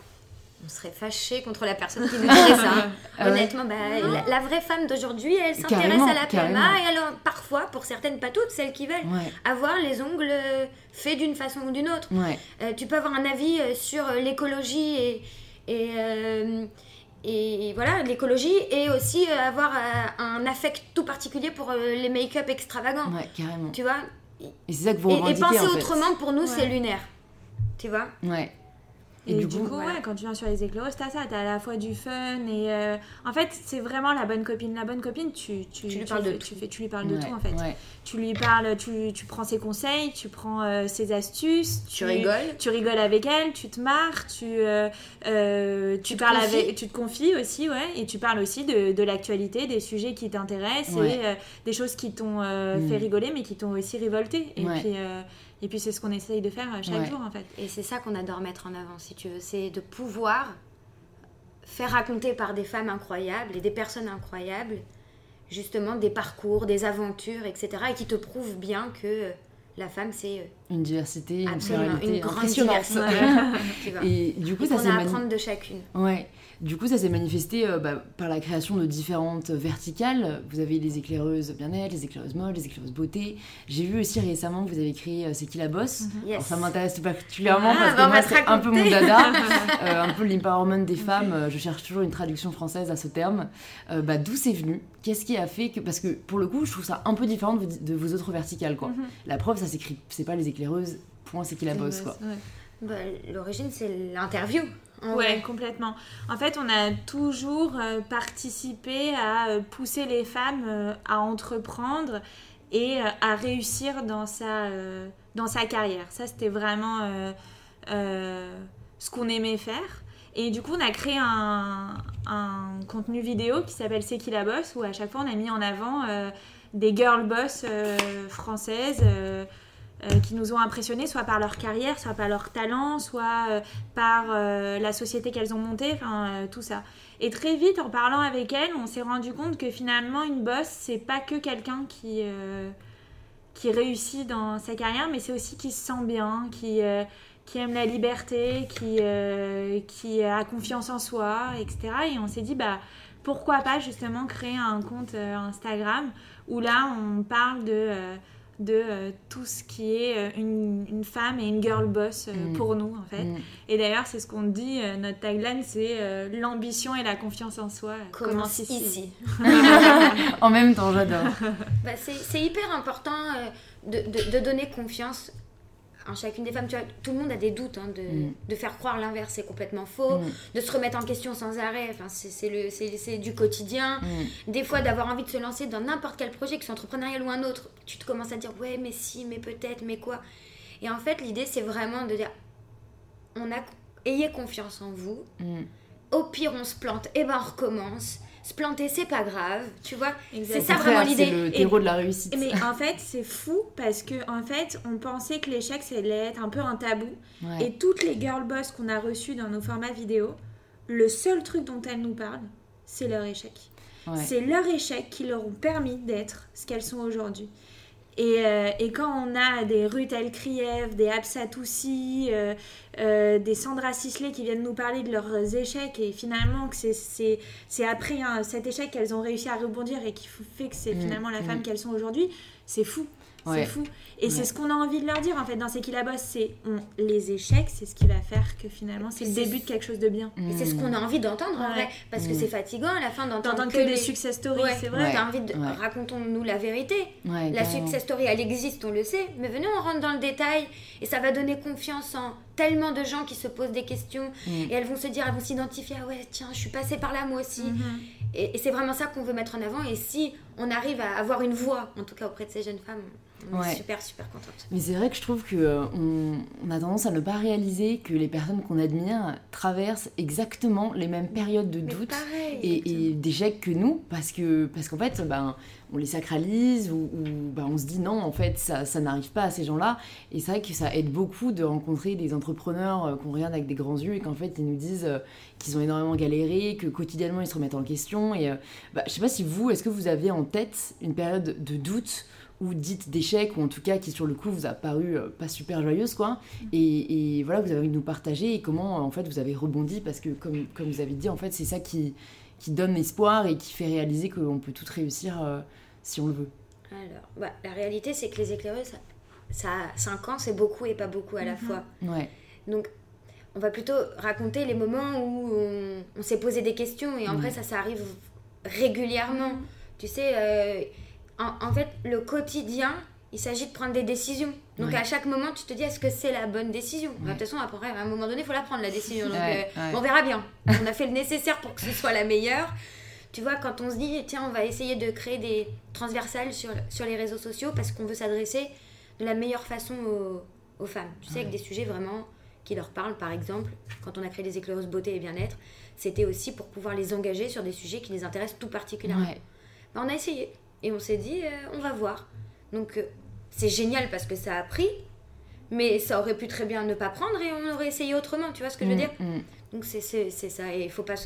on serait fâché contre la personne qui nous dirait ça. hein. Ah ouais. Honnêtement, bah, la, la vraie femme d'aujourd'hui, elle s'intéresse à la PMA et alors parfois, pour certaines, pas toutes, celles qui veulent Ouais, avoir les ongles euh, faits d'une façon ou d'une autre. ouais, Euh, tu peux avoir un avis euh, sur l'écologie et, et, euh, et voilà l'écologie et aussi avoir un affect tout particulier pour les make-up extravagants. ouais, carrément. Tu vois? Et c'est ça que vous et, et revendiquez, penser en fait. autrement pour nous, c'est lunaire. Tu vois? Ouais. Et, du, coup, voilà. ouais, quand tu viens sur les éclaireuses, t'as ça, t'as à la fois du fun et euh, en fait, c'est vraiment la bonne copine. La bonne copine, tu, tu, Tu lui parles de fais, tout. tu, fais, tu lui parles de tout en fait. ouais. Tu lui parles, tu, tu prends ses conseils, tu prends euh, ses astuces, Tu rigoles. tu rigoles avec elle, tu te marres, tu, euh, tu, parles confies. avec, tu te confies aussi, ouais, et tu parles aussi de, de l'actualité, des sujets qui t'intéressent Ouais. et des choses qui t'ont euh, Mm. fait rigoler, mais qui t'ont aussi révolté. Et puis, et puis c'est ce qu'on essaye de faire euh, chaque Ouais. jour en fait. Et c'est ça qu'on adore mettre en avant, si tu veux. C'est de pouvoir faire raconter par des femmes incroyables et des personnes incroyables, justement, des parcours, des aventures, etc. Et qui te prouvent bien que euh, la femme, c'est euh, Une diversité, une une grande impressionnante. diversité. tu vois. Et du coup, Et ça qu'on s'est a à apprendre de chacune. Ouais. Du coup, ça s'est manifesté euh, bah, par la création de différentes verticales. Vous avez les éclaireuses bien-être, les éclaireuses mode, les éclaireuses beauté. J'ai vu aussi récemment que vous avez créé euh, C'est qui la bosse Yes. Alors, ça m'intéresse particulièrement Ah, parce bah, que moi, c'est un peu mon dada, euh, un peu l'empowerment des femmes. Je cherche toujours une traduction française à ce terme. Bah, D'où c'est venu? Qu'est-ce qui a fait que. Parce que pour le coup, je trouve ça un peu différent de vos, de vos autres verticales. Quoi. Mhm. La preuve, ça s'écrit. C'est pas les éclaireuses, point, c'est qui la bosse. Quoi. ouais. Bah, L'origine, c'est l'interview. Ouais, complètement. En fait, on a toujours euh, participé à euh, pousser les femmes euh, à entreprendre et à réussir dans sa, dans sa carrière. Ça, c'était vraiment ce qu'on aimait faire. Et du coup, on a créé un, contenu vidéo qui s'appelle C'est qui la boss, où à chaque fois, on a mis en avant des girl boss françaises. Euh, qui nous ont impressionnés, soit par leur carrière, soit par leur talent, soit euh, par euh, la société qu'elles ont montée, enfin tout ça. Et très vite, en parlant avec elles, on s'est rendu compte que finalement, une boss, c'est pas que quelqu'un qui, qui réussit dans sa carrière, mais c'est aussi qui se sent bien, qui, qui aime la liberté, qui, qui a confiance en soi, etc. Et on s'est dit, bah, pourquoi pas justement créer un compte Instagram où là, on parle de. De euh, tout ce qui est euh, une, une femme et une girl boss euh, Mm. pour nous en fait. Mm. Et d'ailleurs, c'est ce qu'on dit, euh, notre tagline, c'est euh, l'ambition et la confiance en soi Commence commencent ici. en même temps, j'adore. Bah, c'est c'est hyper important euh, de, de- de donner confiance en chacune des femmes. Tu vois, tout le monde a des doutes. hein, de, Mm. de faire croire l'inverse, c'est complètement faux. Mm. De se remettre en question sans arrêt, enfin, c'est- c'est le- c'est c'est du quotidien. Mm. Des fois, d'avoir envie de se lancer dans n'importe quel projet, que ce soit entrepreneurial ou un autre, tu te commences à dire ouais, mais si, mais peut-être, mais quoi. Et en fait, l'idée, c'est vraiment de dire on a, ayez confiance en vous. Au pire, on se plante, et ben on recommence. Se planter, c'est pas grave, tu vois. C'est ça vraiment l'idée. C'est le Et- terreau de la réussite. Mais en fait, c'est fou parce que en fait, on pensait que l'échec, ça allait être un peu un tabou. Ouais. Et toutes les girl boss qu'on a reçues dans nos formats vidéo, le seul truc dont elles nous parlent, c'est leur échec. Ouais. C'est leur échec qui leur ont permis d'être ce qu'elles sont aujourd'hui. Et, euh, et quand on a des Ruth El Kriev, des Absa Toussi, euh, euh, des Sandra Sisley qui viennent nous parler de leurs échecs et finalement que c'est- après hein, cet échec qu'elles ont réussi à rebondir et qui fait que c'est Mm, finalement la mm. femme qu'elles sont aujourd'hui, c'est fou. Ouais. C'est fou. Et Ouais. c'est ce qu'on a envie de leur dire en fait dans C'est qui la bosse, c'est on- les échecs, c'est ce qui va faire que finalement c'est le début de quelque chose de bien. Et c'est ce qu'on a envie d'entendre en vrai. Parce que Mm. c'est fatigant à la fin d'entendre D'entendre que, des success stories, Ouais. c'est vrai. Ouais. T'as envie de Ouais. racontons-nous la vérité. Ouais, La success story, elle existe, on le sait, mais venez, on rentre dans le détail et ça va donner confiance en tellement de gens qui se posent des questions Mm. et elles vont se dire, elles vont s'identifier, ah ouais, tiens, je suis passée par là moi aussi. Mhm. Et, et c'est vraiment ça qu'on veut mettre en avant. Et si on arrive à avoir une voix, en tout cas auprès de ces jeunes femmes, on Ouais. est super, super contente. Mais c'est vrai que je trouve que euh, on, a tendance à ne pas réaliser que les personnes qu'on admire traversent exactement les mêmes périodes de doute pareil. et, et d'échecs que nous, parce que parce qu'en fait, ben, on les sacralise ou, ou, ben, on se dit non, en fait, ça, ça n'arrive pas à ces gens-là. Et c'est vrai que ça aide beaucoup de rencontrer des entrepreneurs euh, qu'on regarde avec des grands yeux et qu'en fait, ils nous disent euh, qu'ils ont énormément galéré, que quotidiennement, ils se remettent en question. Et bah, je sais pas si vous, est-ce que vous avez en tête une période de doute ou dite d'échec, ou en tout cas qui sur le coup vous a paru euh, pas super joyeuse, quoi. Et, et voilà, vous avez envie de nous partager et comment en fait vous avez rebondi, parce que comme, comme vous avez dit, en fait, c'est ça qui, qui donne espoir et qui fait réaliser qu'on peut tout réussir euh, si on le veut. Alors, bah, la réalité, c'est que les éclaireuses, ça, ça a 5 ans, c'est beaucoup et pas beaucoup à la Mhm. fois. Ouais, Donc, on va plutôt raconter les moments où on, on s'est posé des questions et en Mhm. vrai, ça, ça arrive régulièrement. Tu sais, euh, en, en fait, le quotidien, il s'agit de prendre des décisions. Donc, Ouais. à chaque moment, tu te dis, est-ce que c'est la bonne décision Bah, De toute façon, après, à un moment donné, il faut la prendre, la décision. Donc, Ouais, euh, ouais. on verra bien. On a fait le nécessaire pour que ce soit la meilleure. Tu vois, quand on se dit, tiens, on va essayer de créer des transversales sur, sur les réseaux sociaux parce qu'on veut s'adresser de la meilleure façon aux, aux femmes. Tu sais, avec des sujets vraiment qui leur parlent. Par exemple, quand on a créé les éclaireuses beauté et bien-être, c'était aussi pour pouvoir les engager sur des sujets qui les intéressent tout particulièrement. ouais, Bah, on a essayé et on s'est dit, euh, on va voir. Donc, euh, c'est génial parce que ça a pris, mais ça aurait pu très bien ne pas prendre et on aurait essayé autrement. Tu vois ce que je veux Mm, dire mm. Donc, c'est ça. Et il faut pas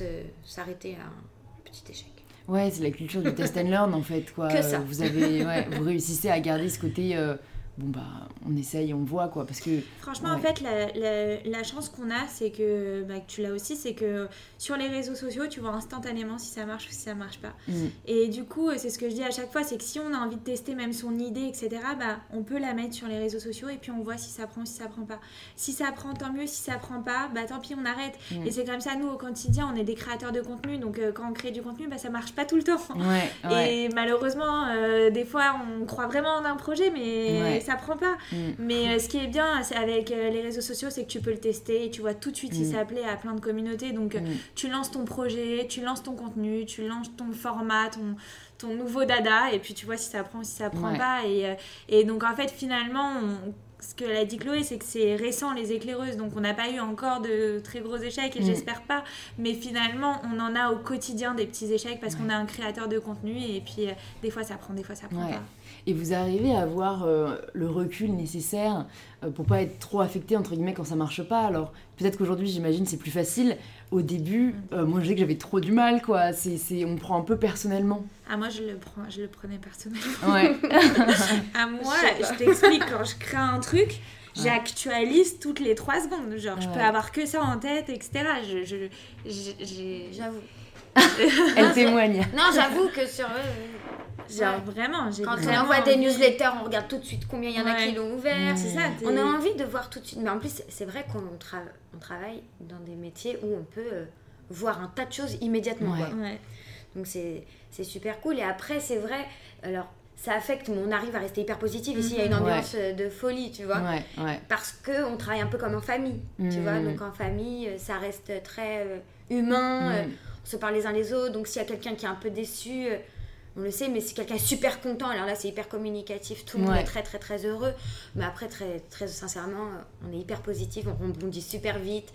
s'arrêter à un petit échec. Ouais, c'est la culture du test and learn en fait quoi. Que ça. Vous avez, ouais, vous réussissez à garder ce côté. euh, bon bah, on essaye, on voit quoi, parce que. Franchement, en fait, la, la- la chance qu'on a, c'est que, bah, que tu l'as aussi, c'est que sur les réseaux sociaux, tu vois instantanément si ça marche ou si ça marche pas. mm, Et du coup, c'est ce que je dis à chaque fois, c'est que si on a envie de tester même son idée, etc., bah, on peut la mettre sur les réseaux sociaux et puis on voit si ça prend ou si ça prend pas. Si ça prend, tant mieux. Si ça prend pas, bah tant pis, on arrête. Mm. Et c'est comme ça, nous, au quotidien, on est des créateurs de contenu, donc euh, quand on crée du contenu, bah, ça marche pas tout le temps. Ouais, ouais. Et malheureusement, euh, des fois, on croit vraiment en un projet, mais Ouais. ça prend pas. mm. Mais euh, ce qui est bien c'est avec euh, les réseaux sociaux, c'est que tu peux le tester et tu vois tout de suite si ça plaît à plein de communautés. Donc euh. Tu lances ton projet, tu lances ton contenu, tu lances ton format, ton, ton nouveau dada, et puis tu vois si ça prend ou si ça prend Ouais. pas. Et, euh, et donc en fait, finalement, on- ce que l'a dit Chloé, c'est que c'est récent les éclaireuses, donc on n'a pas eu encore de très gros échecs, et Mm. j'espère pas. Mais finalement, on en a au quotidien des petits échecs parce Ouais. qu'on a un créateur de contenu, et puis euh, des fois ça prend, des fois ça prend Ouais. pas. Et vous arrivez à avoir euh, le recul nécessaire euh, pour pas être trop affecté entre guillemets quand ça marche pas. Alors peut-être qu'aujourd'hui j'imagine c'est plus facile. Au début, euh, moi je sais que j'avais trop du mal quoi. C'est, c'est, on prend un peu personnellement. Ah, moi je le, prends, je le prenais personnellement. Ouais. À moi, Je t'explique, quand je crée un truc, Ouais. j'actualise toutes les 3 secondes. Genre, je peux avoir que ça en tête, etc. Je, je, j'ai- j'ai- J'avoue. Elle témoigne. Non, j'avoue que sur. euh, Genre, ouais. vraiment, j'ai Quand on envoie des newsletters, on regarde tout de suite combien il y en a Ouais. qui l'ont ouvert. C'est ça, On a envie de voir tout de suite. Mais en plus, c'est- vrai qu'on tra- on travaille dans des métiers où on peut euh, voir un tas de choses immédiatement. Ouais. quoi. Ouais. Donc c'est c'est super cool. Et après, c'est vrai, alors ça affecte, mais on arrive à rester hyper positif. Ici, il y a une Mhm. ambiance euh, de folie, tu vois. Ouais, ouais. Parce qu'on travaille un peu comme en famille, tu Mhm. vois. Donc en famille, ça reste très euh, humain. euh, Mm. On se parle les uns les autres. Donc s'il y a quelqu'un qui est un peu déçu, euh, on le sait, mais si quelqu'un est super content, alors là c'est hyper communicatif, tout le monde est très très très heureux. Mais après, très, très sincèrement, euh, on est hyper positif, on rebondit super vite.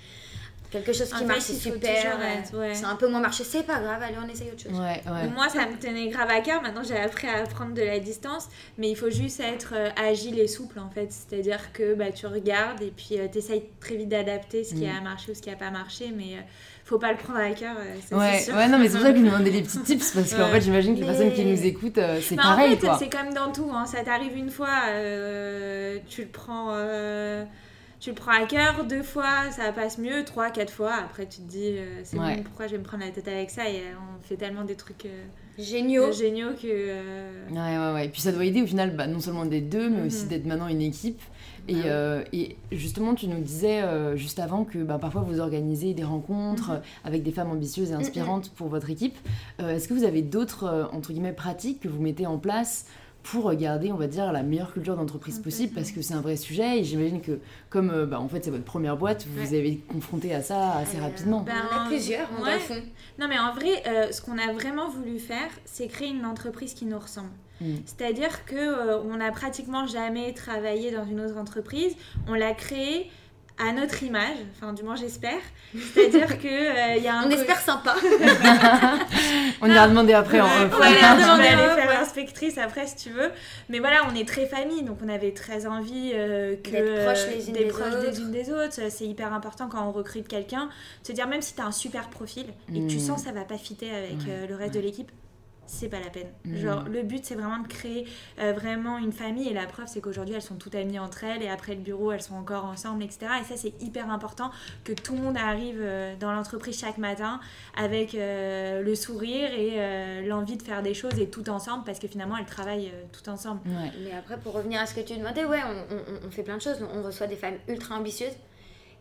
Quelque chose qui En marche c'est super. euh, ouais. C'est un peu moins marché, c'est pas grave, allez, on essaye autre chose. Ouais, ouais. Moi, ça me tenait grave à cœur. Maintenant, j'ai appris à prendre de la distance. Mais il faut juste être euh, agile et souple, en fait. C'est-à-dire que bah, tu regardes et puis tu essayes très vite d'adapter ce qui Mm. a marché ou ce qui a pas marché. Mais euh, faut pas le prendre à cœur, euh, ça, Ouais, sûr. ouais, non, mais c'est pour ça que je vous demandais les petits tips parce qu'en Ouais. fait, j'imagine que les Mais- personnes qui nous écoutent, euh, c'est Mais pareil en fait, c'est comme dans tout. hein. Ça t'arrive une fois, euh, tu le prends. Tu le prends à cœur, deux fois, ça passe mieux, trois, quatre fois, après tu te dis, euh, c'est Ouais. bon, pourquoi je vais me prendre la tête avec ça? Et euh, on fait tellement des trucs euh, Géniaux. géniaux que... euh, Ouais, ouais, ouais. Et puis ça doit aider au final, bah, non seulement des deux, mais aussi Mhm. d'être maintenant une équipe. Et, Ah oui. euh, et justement, tu nous disais euh, juste avant que bah, parfois vous organisez des rencontres Mhm. avec des femmes ambitieuses et inspirantes pour votre équipe. Euh, Est-ce que vous avez d'autres, euh, entre guillemets, pratiques que vous mettez en place pour garder, on va dire, la meilleure culture d'entreprise possible Parce que c'est un vrai sujet et j'imagine que, comme euh, bah, en fait c'est votre première boîte, vous Ouais. avez confronté à ça assez Euh, rapidement. Ben, on en a plusieurs, on ouais. fond. Non, mais en vrai, euh, ce qu'on a vraiment voulu faire, c'est créer une entreprise qui nous ressemble. Mm. C'est-à-dire que euh, on n'a pratiquement jamais travaillé dans une autre entreprise. On l'a créée à notre image, enfin du moins j'espère. C'est-à-dire que euh, y a un On espère sympa. On ira demander après en off. voilà, on aller est faire l'inspectrice après si tu veux. Mais voilà, on est très famille, donc on avait très envie euh, que D'être proches les unes des proches des unes des autres. C'est hyper important quand on recrute quelqu'un, de se dire même si tu as un super profil et que tu Mm. sens que ça va pas fitter avec Ouais, euh, le reste de l'équipe, c'est pas la peine. Mm. Genre, le but, c'est vraiment de créer euh, vraiment une famille. Et la preuve, c'est qu'aujourd'hui, elles sont toutes amies entre elles. Et après le bureau, elles sont encore ensemble, etc. Et ça, c'est hyper important que tout le monde arrive euh, dans l'entreprise chaque matin avec euh, le sourire et euh, l'envie de faire des choses et tout ensemble. Parce que finalement, elles travaillent euh, tout ensemble. Ouais. Mais après, pour revenir à ce que tu demandais, ouais, on, on- on fait plein de choses. On reçoit des femmes ultra ambitieuses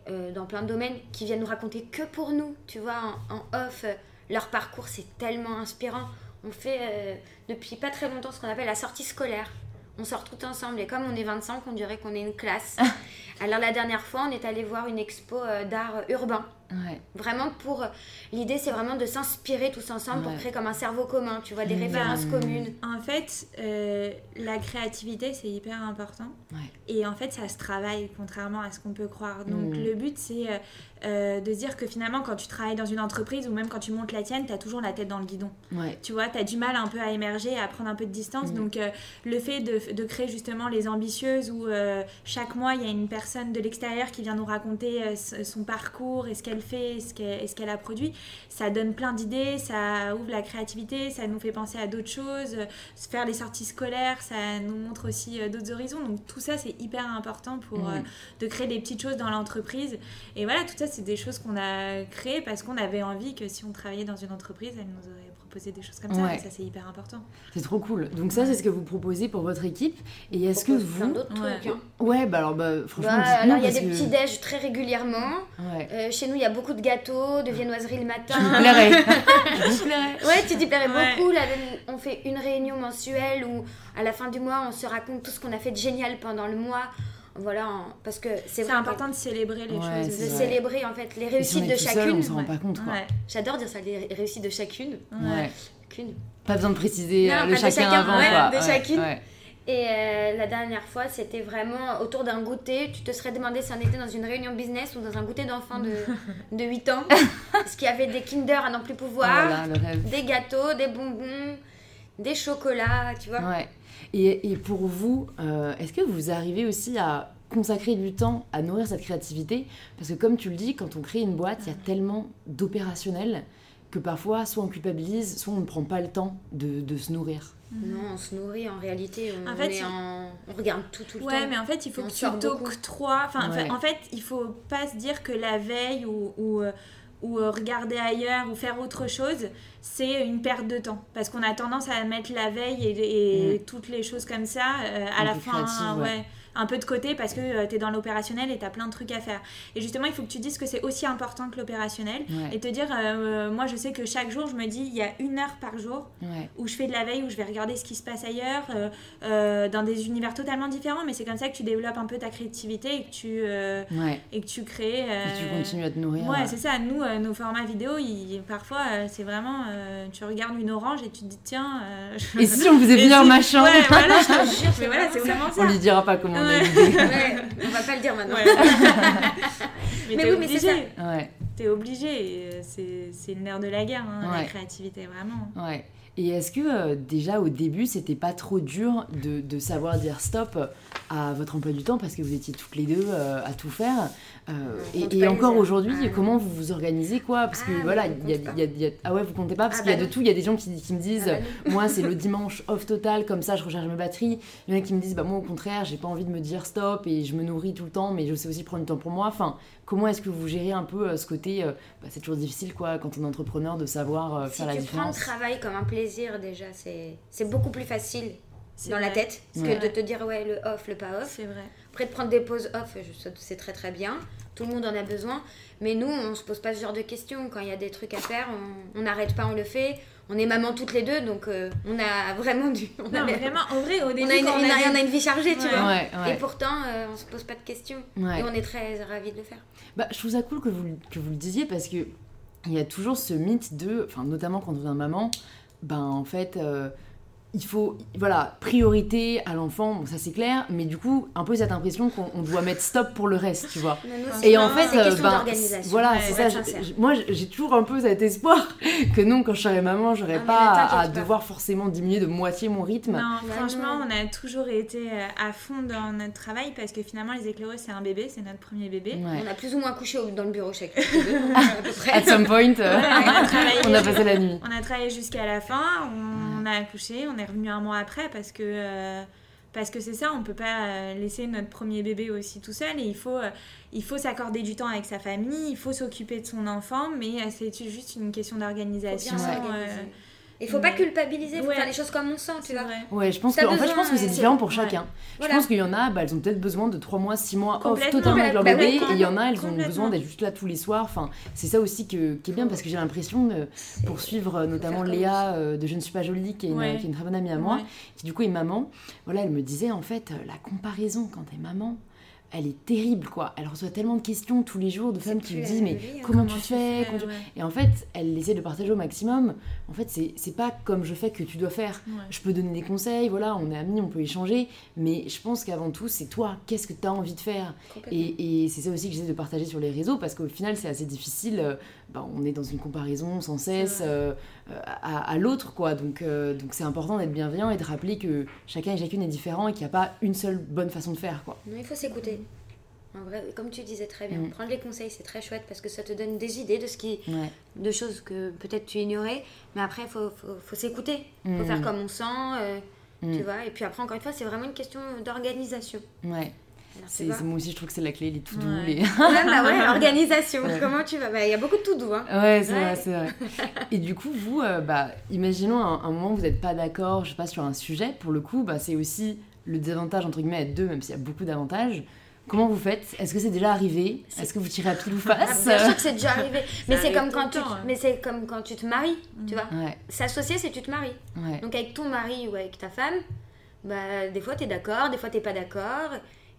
euh, dans plein de domaines qui viennent nous raconter que pour nous, tu vois, en, en off. leur parcours, c'est tellement inspirant. On fait euh, depuis pas très longtemps ce qu'on appelle la sortie scolaire. On sort tout ensemble et comme on est 25, on dirait qu'on est une classe. Alors la dernière fois, on est allé voir une expo euh, d'art urbain. Ouais. Vraiment pour... L'idée, c'est vraiment de s'inspirer tous ensemble Ouais. pour créer comme un cerveau commun, tu vois, des Mmh. références communes. En fait, euh, la créativité, c'est hyper important. Ouais. Et en fait, ça se travaille, contrairement à ce qu'on peut croire. Donc, Mm. le but, c'est euh, euh, de se dire que finalement, quand tu travailles dans une entreprise ou même quand tu montes la tienne, tu as toujours la tête dans le guidon. Ouais. Tu vois, tu as du mal un peu à émerger, à prendre un peu de distance. Mm. Donc, euh, le fait de, de créer justement les ambitieuses où euh, chaque mois, il y a une personne de l'extérieur qui vient nous raconter euh, son parcours et ce qu'elle fait et ce qu'elle et ce qu'elle a produit, ça donne plein d'idées, ça ouvre la créativité, ça nous fait penser à d'autres choses. euh, faire les sorties scolaires, ça nous montre aussi euh, d'autres horizons. Donc, tout ça, c'est hyper important pour Mm. euh, de créer des petites choses dans l'entreprise. Et voilà, tout ça, c'est des choses qu'on a créées parce qu'on avait envie que si on travaillait dans une entreprise, elle nous aurait proposé des choses comme ça. Ouais. Et ça, c'est hyper important. C'est trop cool. Donc ça, c'est ce que vous proposez pour votre équipe. Et est-ce que propose plein vous... d'autres Ouais. trucs. hein. Ouais, bah alors, bah, franchement, Bah, alors il y a des que- petits déj très régulièrement. Ouais. Euh, chez nous, il y a beaucoup de gâteaux, de viennoiseries le matin. Vous plairais. Je vous plairais. Ouais, tu t'y plairais Ouais. beaucoup. Là, on fait une réunion mensuelle où, à la fin du mois, on se raconte tout ce qu'on a fait de génial pendant le mois. Voilà, en- parce que c'est important de célébrer les Ouais, choses. de vrai. célébrer en fait les si réussites de seul, chacune. on s'en rend pas compte. Ouais. J'adore dire ça, les réussites de chacune. Ouais. Chacune. Pas besoin de préciser Non, euh, le chacun chacun, avant, ouais, quoi. de Ouais, chacune. ouais. Et euh, la dernière fois, c'était vraiment autour d'un goûter. Tu te serais demandé si on était dans une réunion business ou dans un goûter d'enfants de, de 8 ans. Parce qu'il y avait des Kinder à n'en plus pouvoir, Voilà, le rêve. des gâteaux, des bonbons, des chocolats, tu vois. Ouais. Et, et pour vous, euh, est-ce que vous arrivez aussi à consacrer du temps à nourrir cette créativité Parce que comme tu le dis, quand on crée une boîte, il y a tellement d'opérationnel que parfois, soit on culpabilise, soit on ne prend pas le temps de, de se nourrir. Non, on se nourrit en réalité. On, En fait, est il- en- on regarde tout, tout le Ouais, temps. mais en fait, il faut On que tu t'octroies. Enfin, en fait- Ouais. en fait, il faut pas se dire que la veille ou, ou, euh, ou, euh, regarder ailleurs ou faire autre chose, c'est une perte de temps. Parce qu'on a tendance à mettre la veille et, et toutes les choses comme ça euh, à Un la fin, ouais, un peu de côté parce que tu es dans l'opérationnel et tu as plein de trucs à faire. Et justement, il faut que tu dises que c'est aussi important que l'opérationnel. Ouais. Et te dire, euh, moi je sais que chaque jour, je me dis, il y a une heure par jour Ouais. où je fais de la veille, où je vais regarder ce qui se passe ailleurs, euh, euh, dans des univers totalement différents, mais c'est comme ça que tu développes un peu ta créativité et que tu, euh, Ouais. et que tu crées. euh, Et tu continues à te nourrir. Ouais, c'est ça. Nous, euh, nos formats vidéo, ils- parfois, euh, c'est vraiment. euh, tu regardes une orange et tu te dis, tiens. euh, je- Et si on faisait venir si- machin Ouais, voilà, Je te jure, mais voilà, c'est vraiment ça. On lui dira pas comment on a Ouais. on va pas le dire maintenant. Ouais. Mais t'es oui, mais c'est obligé. Ouais. t'es obligé. euh, C'est le nerf de la guerre, hein, la créativité, vraiment. Ouais. Et est-ce que euh, déjà au début, c'était pas trop dur de, de savoir dire stop à votre emploi du temps parce que vous étiez toutes les deux euh, à tout faire Euh, Et, encore aujourd'hui, Ah, comment vous vous organisez quoi? Parce que Ah, voilà, il y y y a- Ah ouais, vous comptez pas? Parce Ah, qu'il y a bah de tout. Il y a des gens qui, qui me disent Ah bah moi c'est le dimanche off total, comme ça je recharge mes batteries. Il y en a qui me disent bah moi au contraire, j'ai pas envie de me dire stop et je me nourris tout le temps, mais je sais aussi prendre du temps pour moi. Enfin, comment est-ce que vous gérez un peu euh, ce côté euh, bah, C'est toujours difficile quoi quand on est entrepreneur de savoir euh, Si faire la tu prends le différence. travail comme un plaisir, déjà, c'est c'est beaucoup plus facile dans la tête Ouais. que de te dire ouais, le off, le pas off. C'est vrai. Après, de prendre des pauses off, c'est très très bien. Tout le monde en a besoin. Mais nous, on se pose pas ce genre de questions. Quand il y a des trucs à faire, on n'arrête pas, on le fait. On est maman toutes les deux, donc euh, on a vraiment du. On a, Non, les- vraiment, en vrai, au on début, a une, on une- a on a une vie chargée, tu Ouais. vois. Ouais, ouais. Et pourtant, euh, on se pose pas de questions. Ouais. Et on est très ravis de le faire. Bah, je trouve ça cool que vous, que vous le disiez parce que il y a toujours ce mythe de, enfin notamment quand on devient maman, ben en fait euh, il faut, voilà, priorité à l'enfant, bon ça c'est clair, mais du coup un peu cette impression qu'on on doit mettre stop pour le reste, tu vois. Et en fait, c'est euh, question ben, d'organisation. voilà, Ouais, c'est pour ça. moi, j'ai toujours un peu cet espoir que non, quand je serai maman, j'aurai Ah, pas à, devoir forcément diminuer de moitié mon rythme. Non, Bah franchement, non. on a toujours été euh, à fond dans notre travail parce que finalement, les éclaireuses, c'est un bébé, c'est notre premier bébé. Ouais. On a plus ou moins couché dans le bureau deux, à peu près. At some point, euh, Ouais, on a travaillé. on a passé la nuit. On a travaillé jusqu'à la fin, on, on a accouché, on est revenu un mois après parce que euh, parce que c'est ça, on peut pas euh, laisser notre premier bébé aussi tout seul et il faut euh, il faut s'accorder du temps avec sa famille, il faut s'occuper de son enfant, mais c'est juste une question d'organisation. Il faut pas culpabiliser, il faut Ouais. faire les choses comme on sent, tu c'est vois. vrai. Ouais, je pense que, en fait, je pense que c'est différent pour ouais. chacun. Voilà. Je pense qu'il y en a, bah, elles ont peut-être besoin de 3 mois, 6 mois off totalement avec leur bah, bébé. Et il y en a, elles ont besoin d'être juste là tous les soirs. Enfin, c'est ça aussi que, qui est bien parce que j'ai l'impression de poursuivre euh, notamment Léa euh, de Je ne suis pas jolie, qui est, une, Ouais. qui est une très bonne amie à moi, Ouais. qui du coup est maman. Voilà, elle me disait en fait, euh, la comparaison quand t'es maman. Elle est terrible quoi. Elle reçoit tellement de questions tous les jours de femmes qui lui disent mais vie, hein. comment, Comment tu fais, ouais. Et en fait, elle essaie de partager au maximum. En fait, c'est pas comme je fais que tu dois faire Ouais. je peux donner des conseils, voilà, on est amis, on peut échanger, mais je pense qu'avant tout, c'est toi, qu'est-ce que tu as envie de faire? Et, et c'est ça aussi que j'essaie de partager sur les réseaux, parce qu'au final, c'est assez difficile, euh, bah, on est dans une comparaison sans cesse euh, euh, à, à l'autre, quoi, donc euh, donc c'est important d'être bienveillant et de rappeler que chacun et chacune est différent et qu'il n'y a pas une seule bonne façon de faire, quoi. Non, il faut s'écouter. En vrai, comme tu disais très bien, Mm. prendre les conseils, c'est très chouette parce que ça te donne des idées de ce qui, Ouais. de choses que peut-être tu ignorais. Mais après, il faut, faut, faut s'écouter. Il faut Mm. faire comme on sent, euh, Mm. tu vois. Et puis après, encore une fois, c'est vraiment une question d'organisation. Ouais, Tu moi aussi je trouve que c'est la clé, les tout doux, Ouais. les... Bah ouais, organisation. Ouais. Comment tu vas? Bah, Il y a beaucoup de tout doux. Hein. Ouais, c'est vrai, c'est vrai. Et du coup, vous, euh, bah, imaginons un, un moment où vous n'êtes pas d'accord, je sais pas, sur un sujet, pour le coup, bah, c'est aussi le désavantage, entre guillemets, à être deux, même s'il y a beaucoup d'avantages. Comment vous faites? Est-ce que c'est déjà arrivé? Est-ce que vous tirez à pile ou Ah, face bien sûr que c'est déjà arrivé. mais c'est comme quand tu, hein. mais c'est comme quand tu te maries, tu vois. S'associer, c'est tu te maries. Donc avec ton mari ou avec ta femme, bah des fois t'es d'accord, des fois t'es pas d'accord.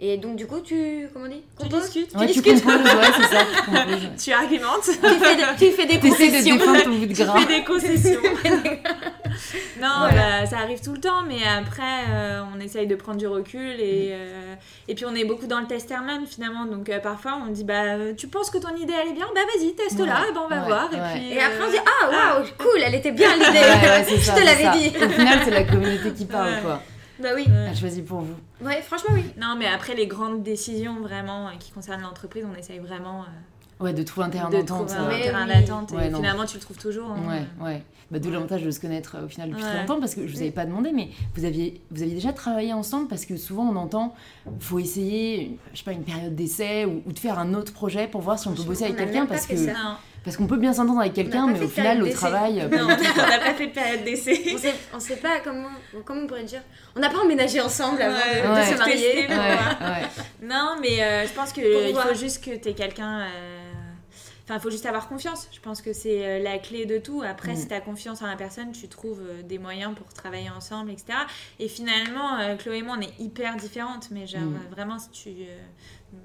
Et donc du coup tu, comment on dit Tu discutes, Ouais, tu tu discutes, composes, ouais, c'est ça, tu composes. ouais. tu argumentes, tu fais des, tu fais des T'essaies de concessions. défendre ton bout de tu fais des concessions. non, Voilà. bah, ça arrive tout le temps, mais après, euh, on essaye de prendre du recul et, euh, et puis on est beaucoup dans le test and learn finalement. Donc euh, parfois on dit bah tu penses que ton idée elle est bien, bah vas-y teste-la, ben, on va ouais, voir. ouais. Et, puis, Et après on dit ah waouh cool, elle était bien l'idée. Ouais, ouais, c'est Je ça, te l'avais dit. Au final, c'est la communauté qui parle, Ouais. quoi. Bah oui. ouais. Elle choisit pour vous. Ouais, franchement oui. Non, mais après les grandes décisions vraiment euh, qui concernent l'entreprise, on essaye vraiment euh, Ouais, de trouver un terrain de d'entente. trouver un euh, terrain oui. d'attente. Ouais, finalement, tu le trouves toujours. hein. Ouais, ouais. Bah, D'où l'avantage de se connaître euh, au final depuis très longtemps parce que je vous avais pas demandé, mais vous aviez, vous aviez déjà travaillé ensemble parce que souvent on entend faut essayer, une- je sais pas, une période d'essai ou, ou de faire un autre projet pour voir si on peut bosser avec quelqu'un parce que ça. Parce qu'on peut bien s'entendre avec quelqu'un, mais au final au travail, euh, non, on n'a pas fait de période d'essai. On sait, on sait pas comment, comment on pourrait dire. On n'a pas emménagé ensemble avant Ouais, de, ouais. se marier. Ouais. Non, mais euh, je pense qu'il faut juste que tu aies quelqu'un. euh, Enfin, il faut juste avoir confiance. Je pense que c'est la clé de tout. Après, Mm. si tu as confiance en la personne, tu trouves des moyens pour travailler ensemble, etc. Et finalement, euh, Chloé et moi, on est hyper différentes. Mais genre, Mm. vraiment, si, tu, euh,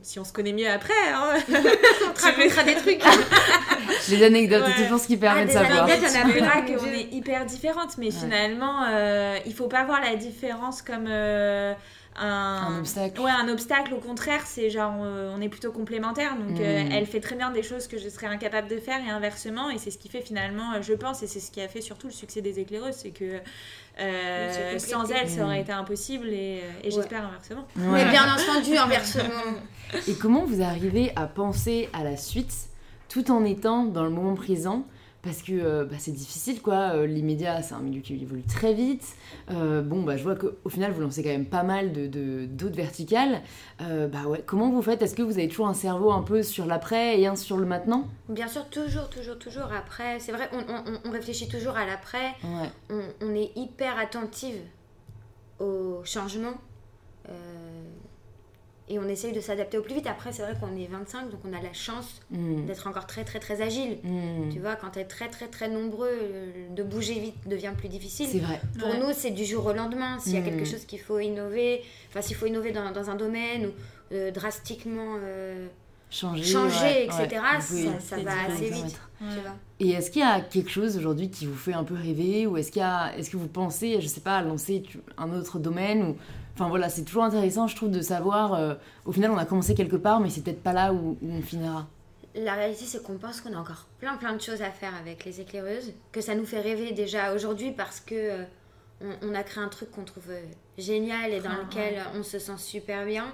si on se connaît mieux après, hein, On te racontera des trucs. Les anecdotes, Ouais. c'est toujours ce qui permet Ah, de des savoir. anecdotes, il y en a tu plein, qu'on Dieu. est hyper différentes, mais finalement, euh, il faut pas voir la différence comme euh, un, obstacle. Ouais, un obstacle. Au contraire, c'est genre, euh, on est plutôt complémentaires. Donc, euh, Mm. elle fait très bien des choses que je serais incapable de faire et inversement. Et c'est ce qui fait finalement, euh, je pense, et c'est ce qui a fait surtout le succès des éclaireuses, c'est que euh, sans elle, ça aurait Mm. été impossible et, euh, et Ouais. j'espère inversement. Ouais. Mais bien entendu, inversement. Et comment vous arrivez à penser à la suite tout en étant dans le moment présent parce que euh, bah, c'est difficile quoi, Euh, les médias c'est un milieu qui évolue très vite. Euh, bon bah je vois qu'au final vous lancez quand même pas mal de de- d'autres verticales. Euh, bah ouais, comment vous faites? Est-ce que vous avez toujours un cerveau un peu sur l'après et un sur le maintenant? Bien sûr, toujours, toujours, toujours. Après, c'est vrai, on, on- on réfléchit toujours à l'après. Ouais. On, on est hyper attentive au changement. euh, et on essaye de s'adapter au plus vite. Après, c'est vrai qu'on est 25, donc on a la chance Hmm. d'être encore très, très, très agile. Hmm. Tu vois, quand tu es très, très, très nombreux, euh, de bouger vite devient plus difficile. C'est vrai. Pour Ouais. nous, c'est du jour au lendemain. S'il y a Mm. quelque chose qu'il faut innover, enfin, s'il faut innover dans, dans un domaine ou euh, drastiquement euh, Changer, changer, ouais, etc., ouais. Ça, va assez vite. Tu vois. Et est-ce qu'il y a quelque chose aujourd'hui qui vous fait un peu rêver ou est-ce qu'il y a, est-ce que vous pensez, je sais pas, à lancer un autre domaine ou, enfin voilà, c'est toujours intéressant, je trouve, de savoir. euh, au final, on a commencé quelque part, mais c'est peut-être pas là où, où on finira. La réalité, c'est qu'on pense qu'on a encore plein, plein de choses à faire avec les éclaireuses, que ça nous fait rêver déjà aujourd'hui parce que euh, on, on a créé un truc qu'on trouve euh, génial et dans Ah, lequel on se sent super bien.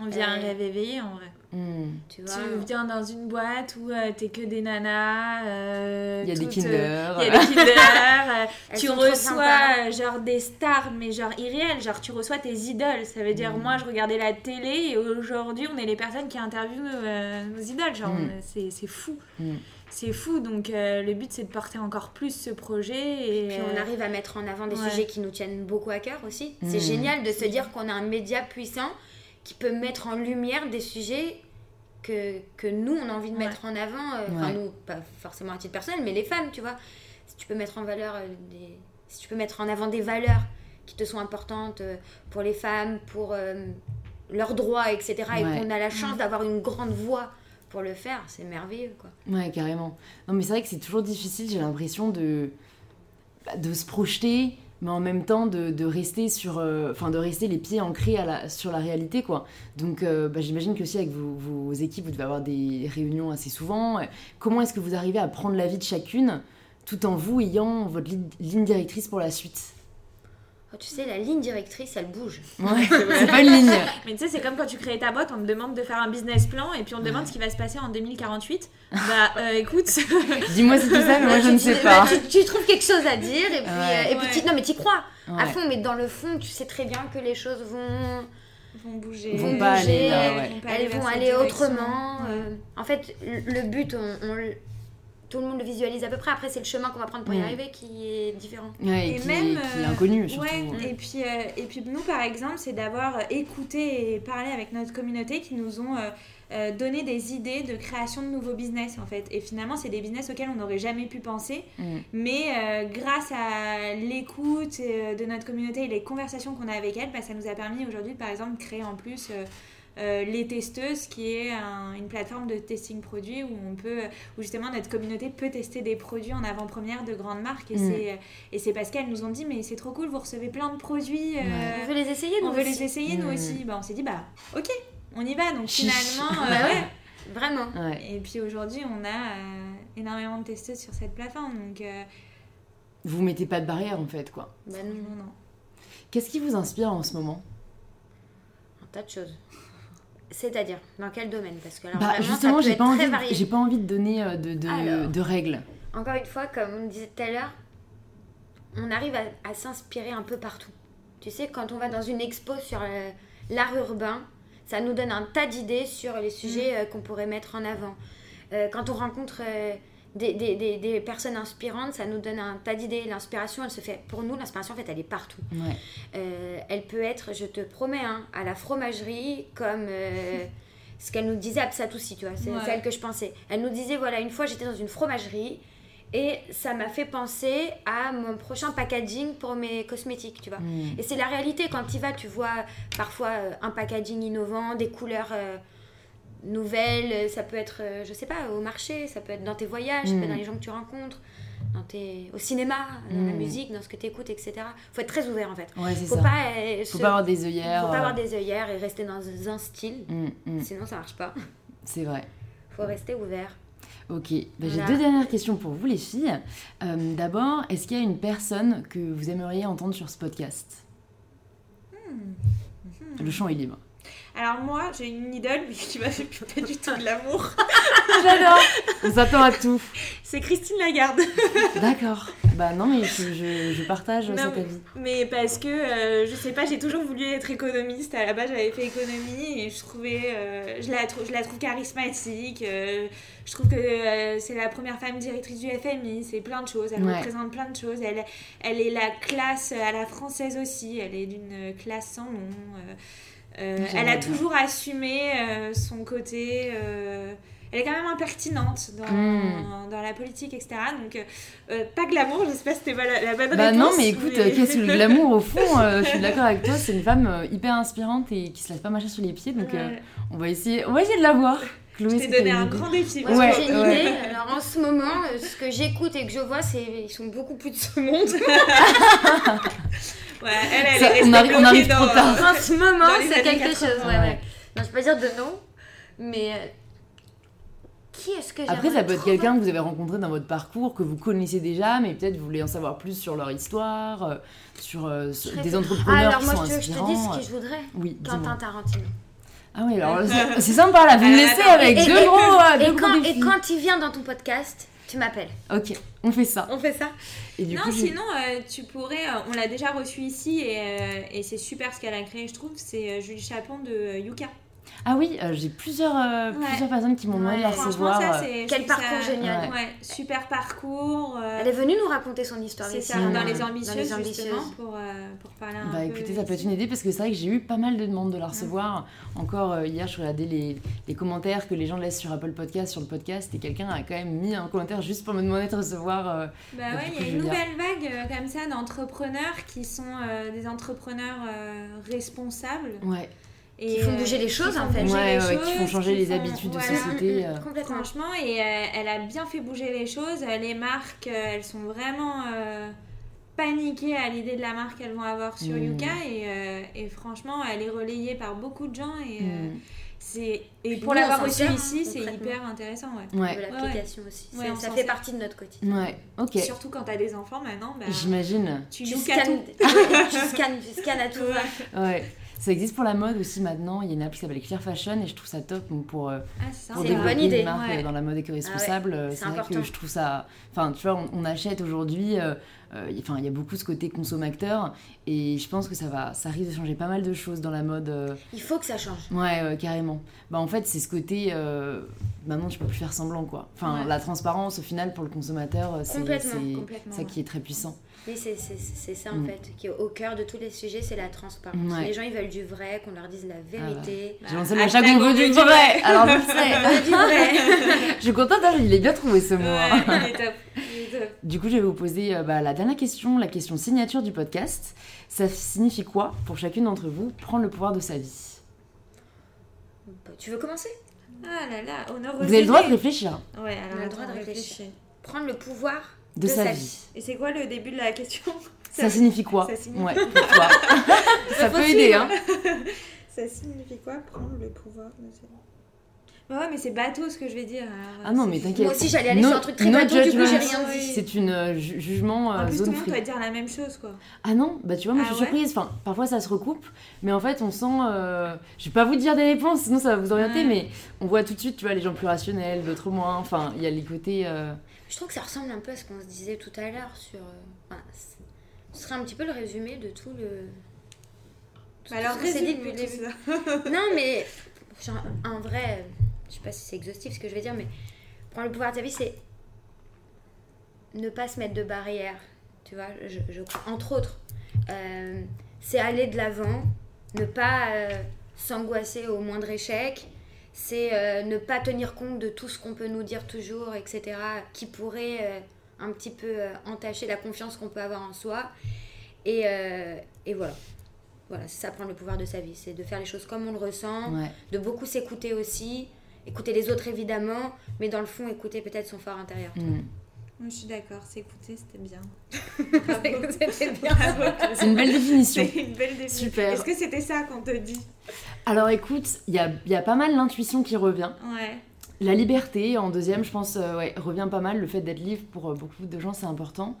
On vient un rêve éveillé en vrai. Hmm. Tu vois. Tu viens dans une boîte où euh, t'es que des nanas. euh, Il y a des toutes, Kinder. euh, Il y a des Kinder. euh, tu reçois genre des stars, mais genre irréelles. Genre tu reçois tes idoles. Ça veut dire, Mm. moi je regardais la télé et aujourd'hui on est les personnes qui interviewent euh, nos idoles. Genre Mm. on- c'est c'est fou. C'est fou. Donc euh, le but c'est de porter encore plus ce projet. Et, Puis on arrive à mettre en avant des ouais. sujets qui nous tiennent beaucoup à cœur aussi. C'est génial de se dire qu'on a un média puissant qui peut mettre en lumière des sujets que, que nous, on a envie de Ouais. mettre en avant. euh, Enfin, Ouais. nous, pas forcément à titre personnel, mais les femmes, tu vois. Si tu peux mettre en valeur euh, des... Si tu peux mettre en avant des valeurs qui te sont importantes euh, pour les femmes, pour euh, leurs droits, etc. Et Ouais. qu'on a la chance d'avoir une grande voix pour le faire, c'est merveilleux, quoi. Ouais, carrément. Non, mais c'est vrai que c'est toujours difficile, j'ai l'impression de, bah, de se projeter, mais en même temps de, de rester sur, euh, rester les pieds ancrés sur la réalité, quoi. Donc, euh, bah, j'imagine que aussi avec vos, vos équipes, vous devez avoir des réunions assez souvent. Comment est-ce que vous arrivez à prendre l'avis de chacune, tout en vous ayant votre li- ligne directrice pour la suite? Oh, tu sais, la ligne directrice, elle bouge. Ouais, c'est pas une ligne. Mais tu sais, c'est comme quand tu crées ta boîte, on te demande de faire un business plan et puis on te demande Ouais. ce qui va se passer en 2048. Bah euh, écoute, Dis-moi si tu sais, mais moi Bah, je ne sais bah, pas. tu, tu trouves quelque chose à dire et puis, Ouais. euh, et puis non mais tu crois à fond, mais dans le fond, tu sais très bien que les choses vont, vont bouger. Vont bouger, aller là, ouais. vont pas elles vont aller direction. autrement. Ouais. euh. en fait, le but, on, tout le monde le visualise à peu près. Après, c'est le chemin qu'on va prendre pour y Mm. arriver qui est différent. Ouais, et, Et qui, même, qui est euh, inconnu, surtout. Ouais, et puis, euh, et puis nous, par exemple, c'est d'avoir écouté et parlé avec notre communauté qui nous ont euh, euh, donné des idées de création de nouveaux business, en fait. Et finalement, c'est des business auxquels on n'aurait jamais pu penser. Mm. Mais euh, grâce à l'écoute euh, de notre communauté et les conversations qu'on a avec elle, bah, ça nous a permis aujourd'hui, par exemple, de créer en plus... euh, les testeuses qui est un- une plateforme de testing produits où on peut où justement notre communauté peut tester des produits en avant-première de grandes marques et Mm. c'est et c'est parce qu'elles nous ont dit mais c'est trop cool vous recevez plein de produits euh, On veut les essayer, nous on veut aussi. les essayer nous Mm. aussi bah on s'est dit bah ok on y va donc finalement euh, Bah ouais. Vraiment. Ouais. et puis aujourd'hui on a euh, énormément de testeuses sur cette plateforme donc euh, Vous mettez pas de barrière en fait, quoi. Bah non, non, non. Qu'est-ce qui vous inspire en ce moment? Un tas de choses. C'est-à-dire, dans quel domaine? Parce que alors, Bah justement, j'ai pas envie, j'ai pas envie de donner euh, de, de, Alors. de règles. Encore une fois, comme on disait tout à l'heure, on arrive à, à s'inspirer un peu partout. Tu sais, quand on va dans une expo sur euh, l'art urbain, ça nous donne un tas d'idées sur les sujets euh, qu'on pourrait mettre en avant. Euh, quand on rencontre euh, des, des- des- des personnes inspirantes, ça nous donne un tas d'idées. L'inspiration, elle se fait, pour nous, l'inspiration, en fait, elle est partout. Ouais. Euh, elle peut être, je te promets, hein, à la fromagerie, comme euh, ce qu'elle nous disait à Psatoussi, tu vois, c'est Ouais. celle que je pensais. Elle nous disait, voilà, une fois j'étais dans une fromagerie et ça m'a fait penser à mon prochain packaging pour mes cosmétiques, tu vois. Mm. Et c'est la réalité, quand tu y vas, tu vois parfois euh, un packaging innovant, des couleurs euh, nouvelles, ça peut être, euh, je sais pas, au marché, ça peut être dans tes voyages, ça peut Mm. être dans les gens que tu rencontres. dans tes, au cinéma, dans la Mm. musique, dans ce que tu écoutes, etc. faut être très ouvert en fait. Ouais, Faut ça. pas, euh, Faut se- pas avoir des œillères. faut pas avoir euh, des œillères et rester dans un style. mm, mm, Sinon, ça marche pas. c'est vrai. faut rester ouvert. Ok, Bah, j'ai deux dernières questions pour vous les filles. Euh, D'abord, est-ce qu'il y a une personne que vous aimeriez entendre sur ce podcast? Le champ est libre. Alors moi, j'ai une idole, mais qui m'a fait pas du tout de l'amour. J'adore On s'attend à tout. C'est Christine Lagarde. D'accord. Bah non, mais je, je- je partage Non, cet mais- avis. Mais parce que, euh, je sais pas, j'ai toujours voulu être économiste. À la base, j'avais fait économie et je trouvais, euh, je, la trou- je la trouve charismatique. euh, je trouve que euh, c'est la première femme directrice du FMI. C'est plein de choses. Elle Ouais. représente plein de choses. Elle, elle est la classe à la française aussi. Elle est d'une classe sans nom. Euh, elle a bien. toujours assumé euh, son côté. euh, elle est quand même impertinente dans, Mm. dans la politique, etc. Donc, euh, pas glamour, j'espère que c'était pas la, la bonne Bah réponse. non, mais écoute, mais- qu'est-ce que le glamour au fond euh, Je suis d'accord avec toi, c'est une femme hyper inspirante et qui se laisse pas marcher sur les pieds, donc euh, on va essayer, on va essayer de la voir. Chloé, Je c'est t'ai donné un idée. grand défi. Moi, Ouais, j'ai une ouais. idée, alors en ce moment, ce que j'écoute et que je vois, c'est ils sont beaucoup plus de ce monde. Ouais, elle, elle Ça, est on arrive- on arrive dans- trop tard. en ce moment, c'est quelque 80, chose. Ouais, ouais. ouais. Non, je peux pas dire de nom, mais euh, qui est-ce que Après, ça peut être quelqu'un que vous avez rencontré dans votre parcours, que vous connaissez déjà, mais peut-être vous voulez en savoir plus sur leur histoire, euh, sur, euh, des entrepreneurs Ah, alors qui moi, sont je, te- je te inspirants. dis ce que je voudrais. Oui, Quentin. Tarantino. Ah oui, alors c'est sympa là, vous me laissez avec et- deux et- gros, euh, Et deux gros quand, et défis. quand il vient dans ton podcast, tu m'appelles. Ok, on fait ça. On fait ça Et du non, coup, sinon, euh, tu pourrais. euh, on l'a déjà reçu ici et, euh, et c'est super ce qu'elle a créé, je trouve. C'est Julie Chapon de Yuka. Ah oui, euh, j'ai plusieurs, euh, Ouais. plusieurs personnes qui m'ont demandé de la recevoir. ça, euh, Quel parcours ça- génial. Ouais, super parcours. euh, Elle est venue nous raconter son histoire c'est ça, dans les dans ambitieuses, les ambitieuses. justement, pour, euh, pour parler un Bah peu. écoutez, ça peut être une idée parce que c'est vrai que j'ai eu pas mal de demandes de la recevoir. Encore euh, hier, je regardais les, les commentaires que les gens laissent sur Apple Podcast, sur le podcast, et quelqu'un a quand même mis un commentaire juste pour me demander de recevoir. euh, Bah ouais, il y a une nouvelle vague euh, comme ça d'entrepreneurs qui sont euh, des entrepreneurs euh, responsables. Ouais, Et, Qui font euh, bouger les choses, en fait. Ouais, ouais, qui font choses, changer les font- habitudes de voilà. société. euh. Complètement. Franchement, et euh, elle a bien fait bouger les choses. Les marques, euh, elles sont vraiment euh, paniquées à l'idée de la marque qu'elles vont avoir sur Mm. Yuka. Et, euh, et franchement, elle est relayée par beaucoup de gens. Et, euh, Mm. c'est, et Puis pour l'avoir reçu ici, hein, c'est hyper intéressant. Ouais. Ouais, De l'application aussi. Ouais, ça fait sert. partie de notre quotidien. ouais, ok. Surtout quand t'as des enfants maintenant, bah, J'imagine. tu Tu Yuka scannes, tout. tu scannes, tu scannes à tout va. Ouais. Ça existe pour la mode aussi maintenant. Il y a une appli qui s'appelle Clear Fashion et je trouve ça top donc, pour, euh, Ah, pour une développer bonne idée. marque Ouais. dans la mode éco-responsable. euh, c'est c'est vrai que je trouve ça. Enfin, tu vois, on, on achète aujourd'hui. euh, euh, Enfin, il y a beaucoup ce côté consommateur et je pense que ça va, ça risque de changer pas mal de choses dans la mode. euh, Il faut que ça change. Ouais, carrément. Bah en fait, c'est ce côté. euh, maintenant, tu peux plus faire semblant, quoi. Enfin, Ouais. la transparence, au final, pour le consommateur, c'est ça qui est très puissant. Oui, c'est ça en Mm. fait, qui est au cœur de tous les sujets, c'est la transparence. Ouais. Les gens, ils veulent du vrai, qu'on leur dise la vérité. Bah, J'ai lancé le hashtag on veut du vrai. Alors sais. du vrai. je suis contente, hein, il est bien trouvé ce mot. hein. Ouais, il est top. Il est top. Du coup, je vais vous poser euh, bah, la dernière question, la question signature du podcast. Ça signifie quoi pour chacune d'entre vous prendre le pouvoir de sa vie? Bah, Tu veux commencer? Ah là là, honneur aux Vous avez le droit de réfléchir Ouais, alors On a le droit de réfléchir. Prendre le pouvoir de, sa, vie. Et c'est quoi le début de la question? Ça, signifie quoi? Ça signifie- Ouais, pour toi. ça faut peut aider, hein. Ça signifie quoi prendre le pouvoir de sa vie? Ouais, mais c'est bateau ce que je vais dire. alors, Ah non, mais t'inquiète. Moi aussi, j'allais aller No- sur un truc très no bateau, du coup, judgment. j'ai rien dit. C'est une euh, ju- jugement euh, En plus, tout zone le monde doit dire la même chose, quoi. Ah non, bah tu vois, moi Ah je suis ouais? surprise. Enfin, parfois ça se recoupe, mais en fait on sent. euh, Je vais pas vous dire des réponses, sinon ça va vous orienter, Ouais. mais on voit tout de suite, tu vois, les gens plus rationnels, d'autres moins. Enfin, il y a les côtés. Je trouve que ça ressemble un peu à ce qu'on se disait tout à l'heure sur. euh, ce serait un petit peu le résumé de tout le. tout Bah alors, qu'on s'est dit depuis le tout début. ça. Non, mais genre, en vrai, je sais pas si c'est exhaustif ce que je vais dire, mais prendre le pouvoir de ta vie, c'est ne pas se mettre de barrières. Tu vois, je, je- entre autres, Euh, c'est aller de l'avant, ne pas euh, s'angoisser au moindre échec, c'est euh, ne pas tenir compte de tout ce qu'on peut nous dire toujours, etc., qui pourrait euh, un petit peu euh, entacher la confiance qu'on peut avoir en soi. Et, et voilà. Voilà, c'est ça prendre le pouvoir de sa vie, c'est de faire les choses comme on le ressent, Ouais. de beaucoup s'écouter aussi, écouter les autres évidemment, mais dans le fond écouter peut-être son fort intérieur. Je suis d'accord, s'écouter, c'était bien. C'était bien. C'est une belle définition. C'est une belle définition. Super. Est-ce que c'était ça qu'on te dit? Alors écoute, il y a, il y a pas mal l'intuition qui revient. Ouais. La liberté, en deuxième, je pense, euh, ouais, revient pas mal. Le fait d'être libre, pour euh, beaucoup de gens, c'est important.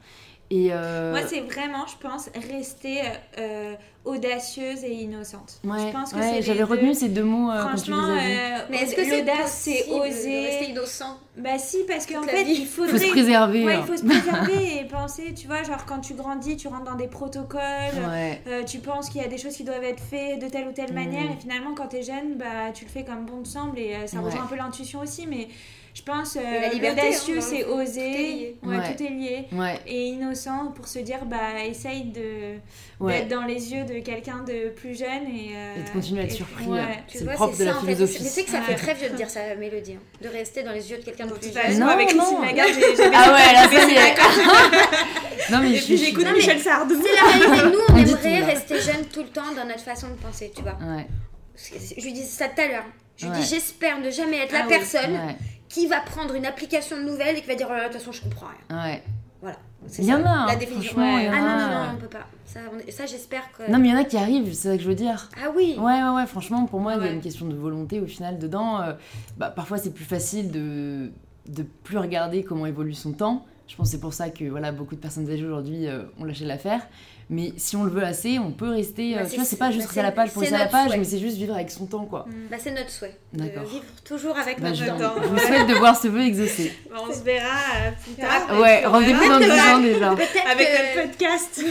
Et euh, Moi, c'est vraiment, je pense, rester euh, audacieuse et innocente. ouais, je pense que ouais, c'est les j'avais deux. retenu ces deux mots euh, quand tu les Franchement, as dit. euh, Mais est-ce que c'est l'audace, c'est oser rester innocent Bah si, parce qu'en fait, vie? il Il faut faudrait... se préserver. Ouais, hein. il faut se préserver et penser, tu vois, genre quand tu grandis, tu rentres dans des protocoles, Ouais. euh, tu penses qu'il y a des choses qui doivent être faites de telle ou telle Mm. manière, et finalement, quand t'es jeune, bah, tu le fais comme bon te semble, et euh, ça Ouais. rejoint un peu l'intuition aussi, mais je pense, euh, Et la liberté, l'audacieux, hein, c'est tout est oser, lié. Ouais, Ouais. tout est lié, Ouais, et innocent pour se dire, bah, essaye de ouais. d'être dans les yeux de quelqu'un de plus jeune, et... euh, Et de continuer à être surpris. ouais. hein. C'est le propre c'est de la ça, en fait. philosophie. Mais c'est que ça fait très vieux de dire ça, Mélodie. hein. De rester dans les yeux de quelqu'un de plus jeune. Non, avec non. Christine Lagarde, j'ai Ah ouais, là, ça y est. non, mais Et puis j'écoute Michel Sardou. C'est la réalité. Nous, On aimerait rester jeune tout le temps dans notre façon de penser, tu vois. Je lui disais ça tout à l'heure. Je lui dis, j'espère ne jamais être Ah la oui. personne qui va prendre une application de nouvelles et qui va dire, oh là, de toute façon, je comprends rien. ouais. Voilà. C'est Il y en a, La hein, définition. franchement, il y en Ah non, non, non, on peut pas. Ça, on est- ça j'espère que. Non, mais il y en a qui arrivent, c'est ça que je veux dire. Ah oui. Ouais, ouais, ouais, franchement, pour moi, il y a une question de volonté au final dedans. Euh, bah, parfois, c'est plus facile de, de plus regarder comment évolue son temps. Je pense que c'est pour ça que voilà, beaucoup de personnes âgées aujourd'hui euh, ont lâché l'affaire. Mais si on le veut assez, on peut rester. Bah, euh, c'est- tu vois, c'est pas juste bah, rester à la page pour c'est rester à la page, souhait. mais c'est juste vivre avec son temps, quoi. Bah, c'est notre souhait. D'accord. vivre toujours avec Bah, notre je, temps. je vous souhaite de voir ce vœu exaucé. Bah, on se verra euh, plus tard. Ouais, rendez-vous dans Peut-être 10 que- ans déjà. Peut-être Avec que. notre podcast.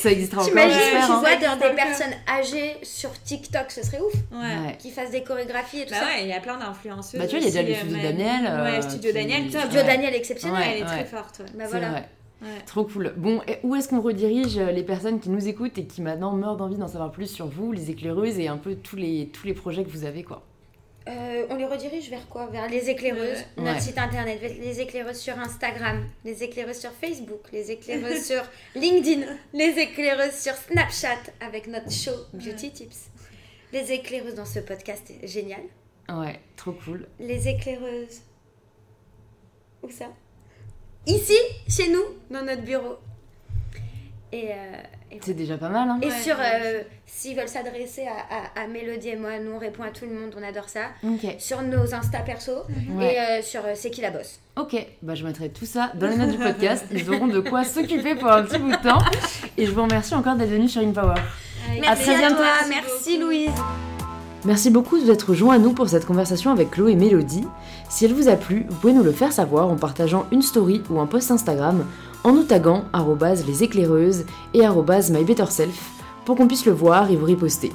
Ça existera encore, T'imagines, tu hein. vois, dans des personnes âgées sur TikTok, ce serait ouf. Ouais. Qui fassent des chorégraphies et tout Bah ça. ouais, il y a plein d'influenceuses. Bah, tu vois, il y a déjà le studio euh, Daniel, Ouais, Studio Daniel. Studio. Daniel exceptionnel. Elle est très forte. Bah voilà. Ouais. Trop cool. Bon, et où est-ce qu'on redirige les personnes qui nous écoutent et qui maintenant meurent d'envie d'en savoir plus sur vous, les éclaireuses et un peu tous les, tous les projets que vous avez, quoi? Euh, on les redirige vers quoi? Vers les éclaireuses, Ouais. notre Ouais. site internet, les éclaireuses sur Instagram, les éclaireuses sur Facebook, les éclaireuses sur LinkedIn, les éclaireuses sur Snapchat avec notre show Beauty Tips, les éclaireuses dans ce podcast génial, Ouais, trop cool. les éclaireuses. Où ça? Ici, chez nous, dans notre bureau. Et, euh, et C'est déjà pas mal, hein Et Ouais, sur, ouais. euh, s'ils veulent s'adresser à, à, à Mélodie et moi, nous on répond à tout le monde, on adore ça. Ok. Sur nos Insta perso Ouais. et euh, sur euh, C'est qui la bosse. Ok, bah je mettrai tout ça dans les notes du podcast. Ils auront de quoi s'occuper pour un petit bout de temps. Et je vous remercie encore d'être venu sur InPower. Avec Merci très à, bientôt. toi, Merci merci beaucoup. Louise. Merci beaucoup de vous être joints à nous pour cette conversation avec Chloé et Mélodie. Si elle vous a plu, vous pouvez nous le faire savoir en partageant une story ou un post Instagram en nous taguant les éclaireuses et mybetterself pour qu'on puisse le voir et vous riposter.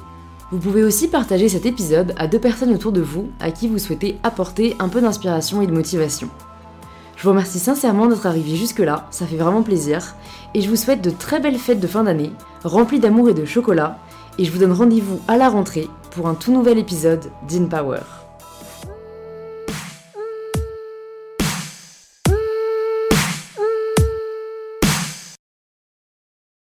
Vous pouvez aussi partager cet épisode à deux personnes autour de vous à qui vous souhaitez apporter un peu d'inspiration et de motivation. Je vous remercie sincèrement d'être arrivé jusque-là, ça fait vraiment plaisir, et je vous souhaite de très belles fêtes de fin d'année, remplies d'amour et de chocolat, et je vous donne rendez-vous à la rentrée pour un tout nouvel épisode d'InPower.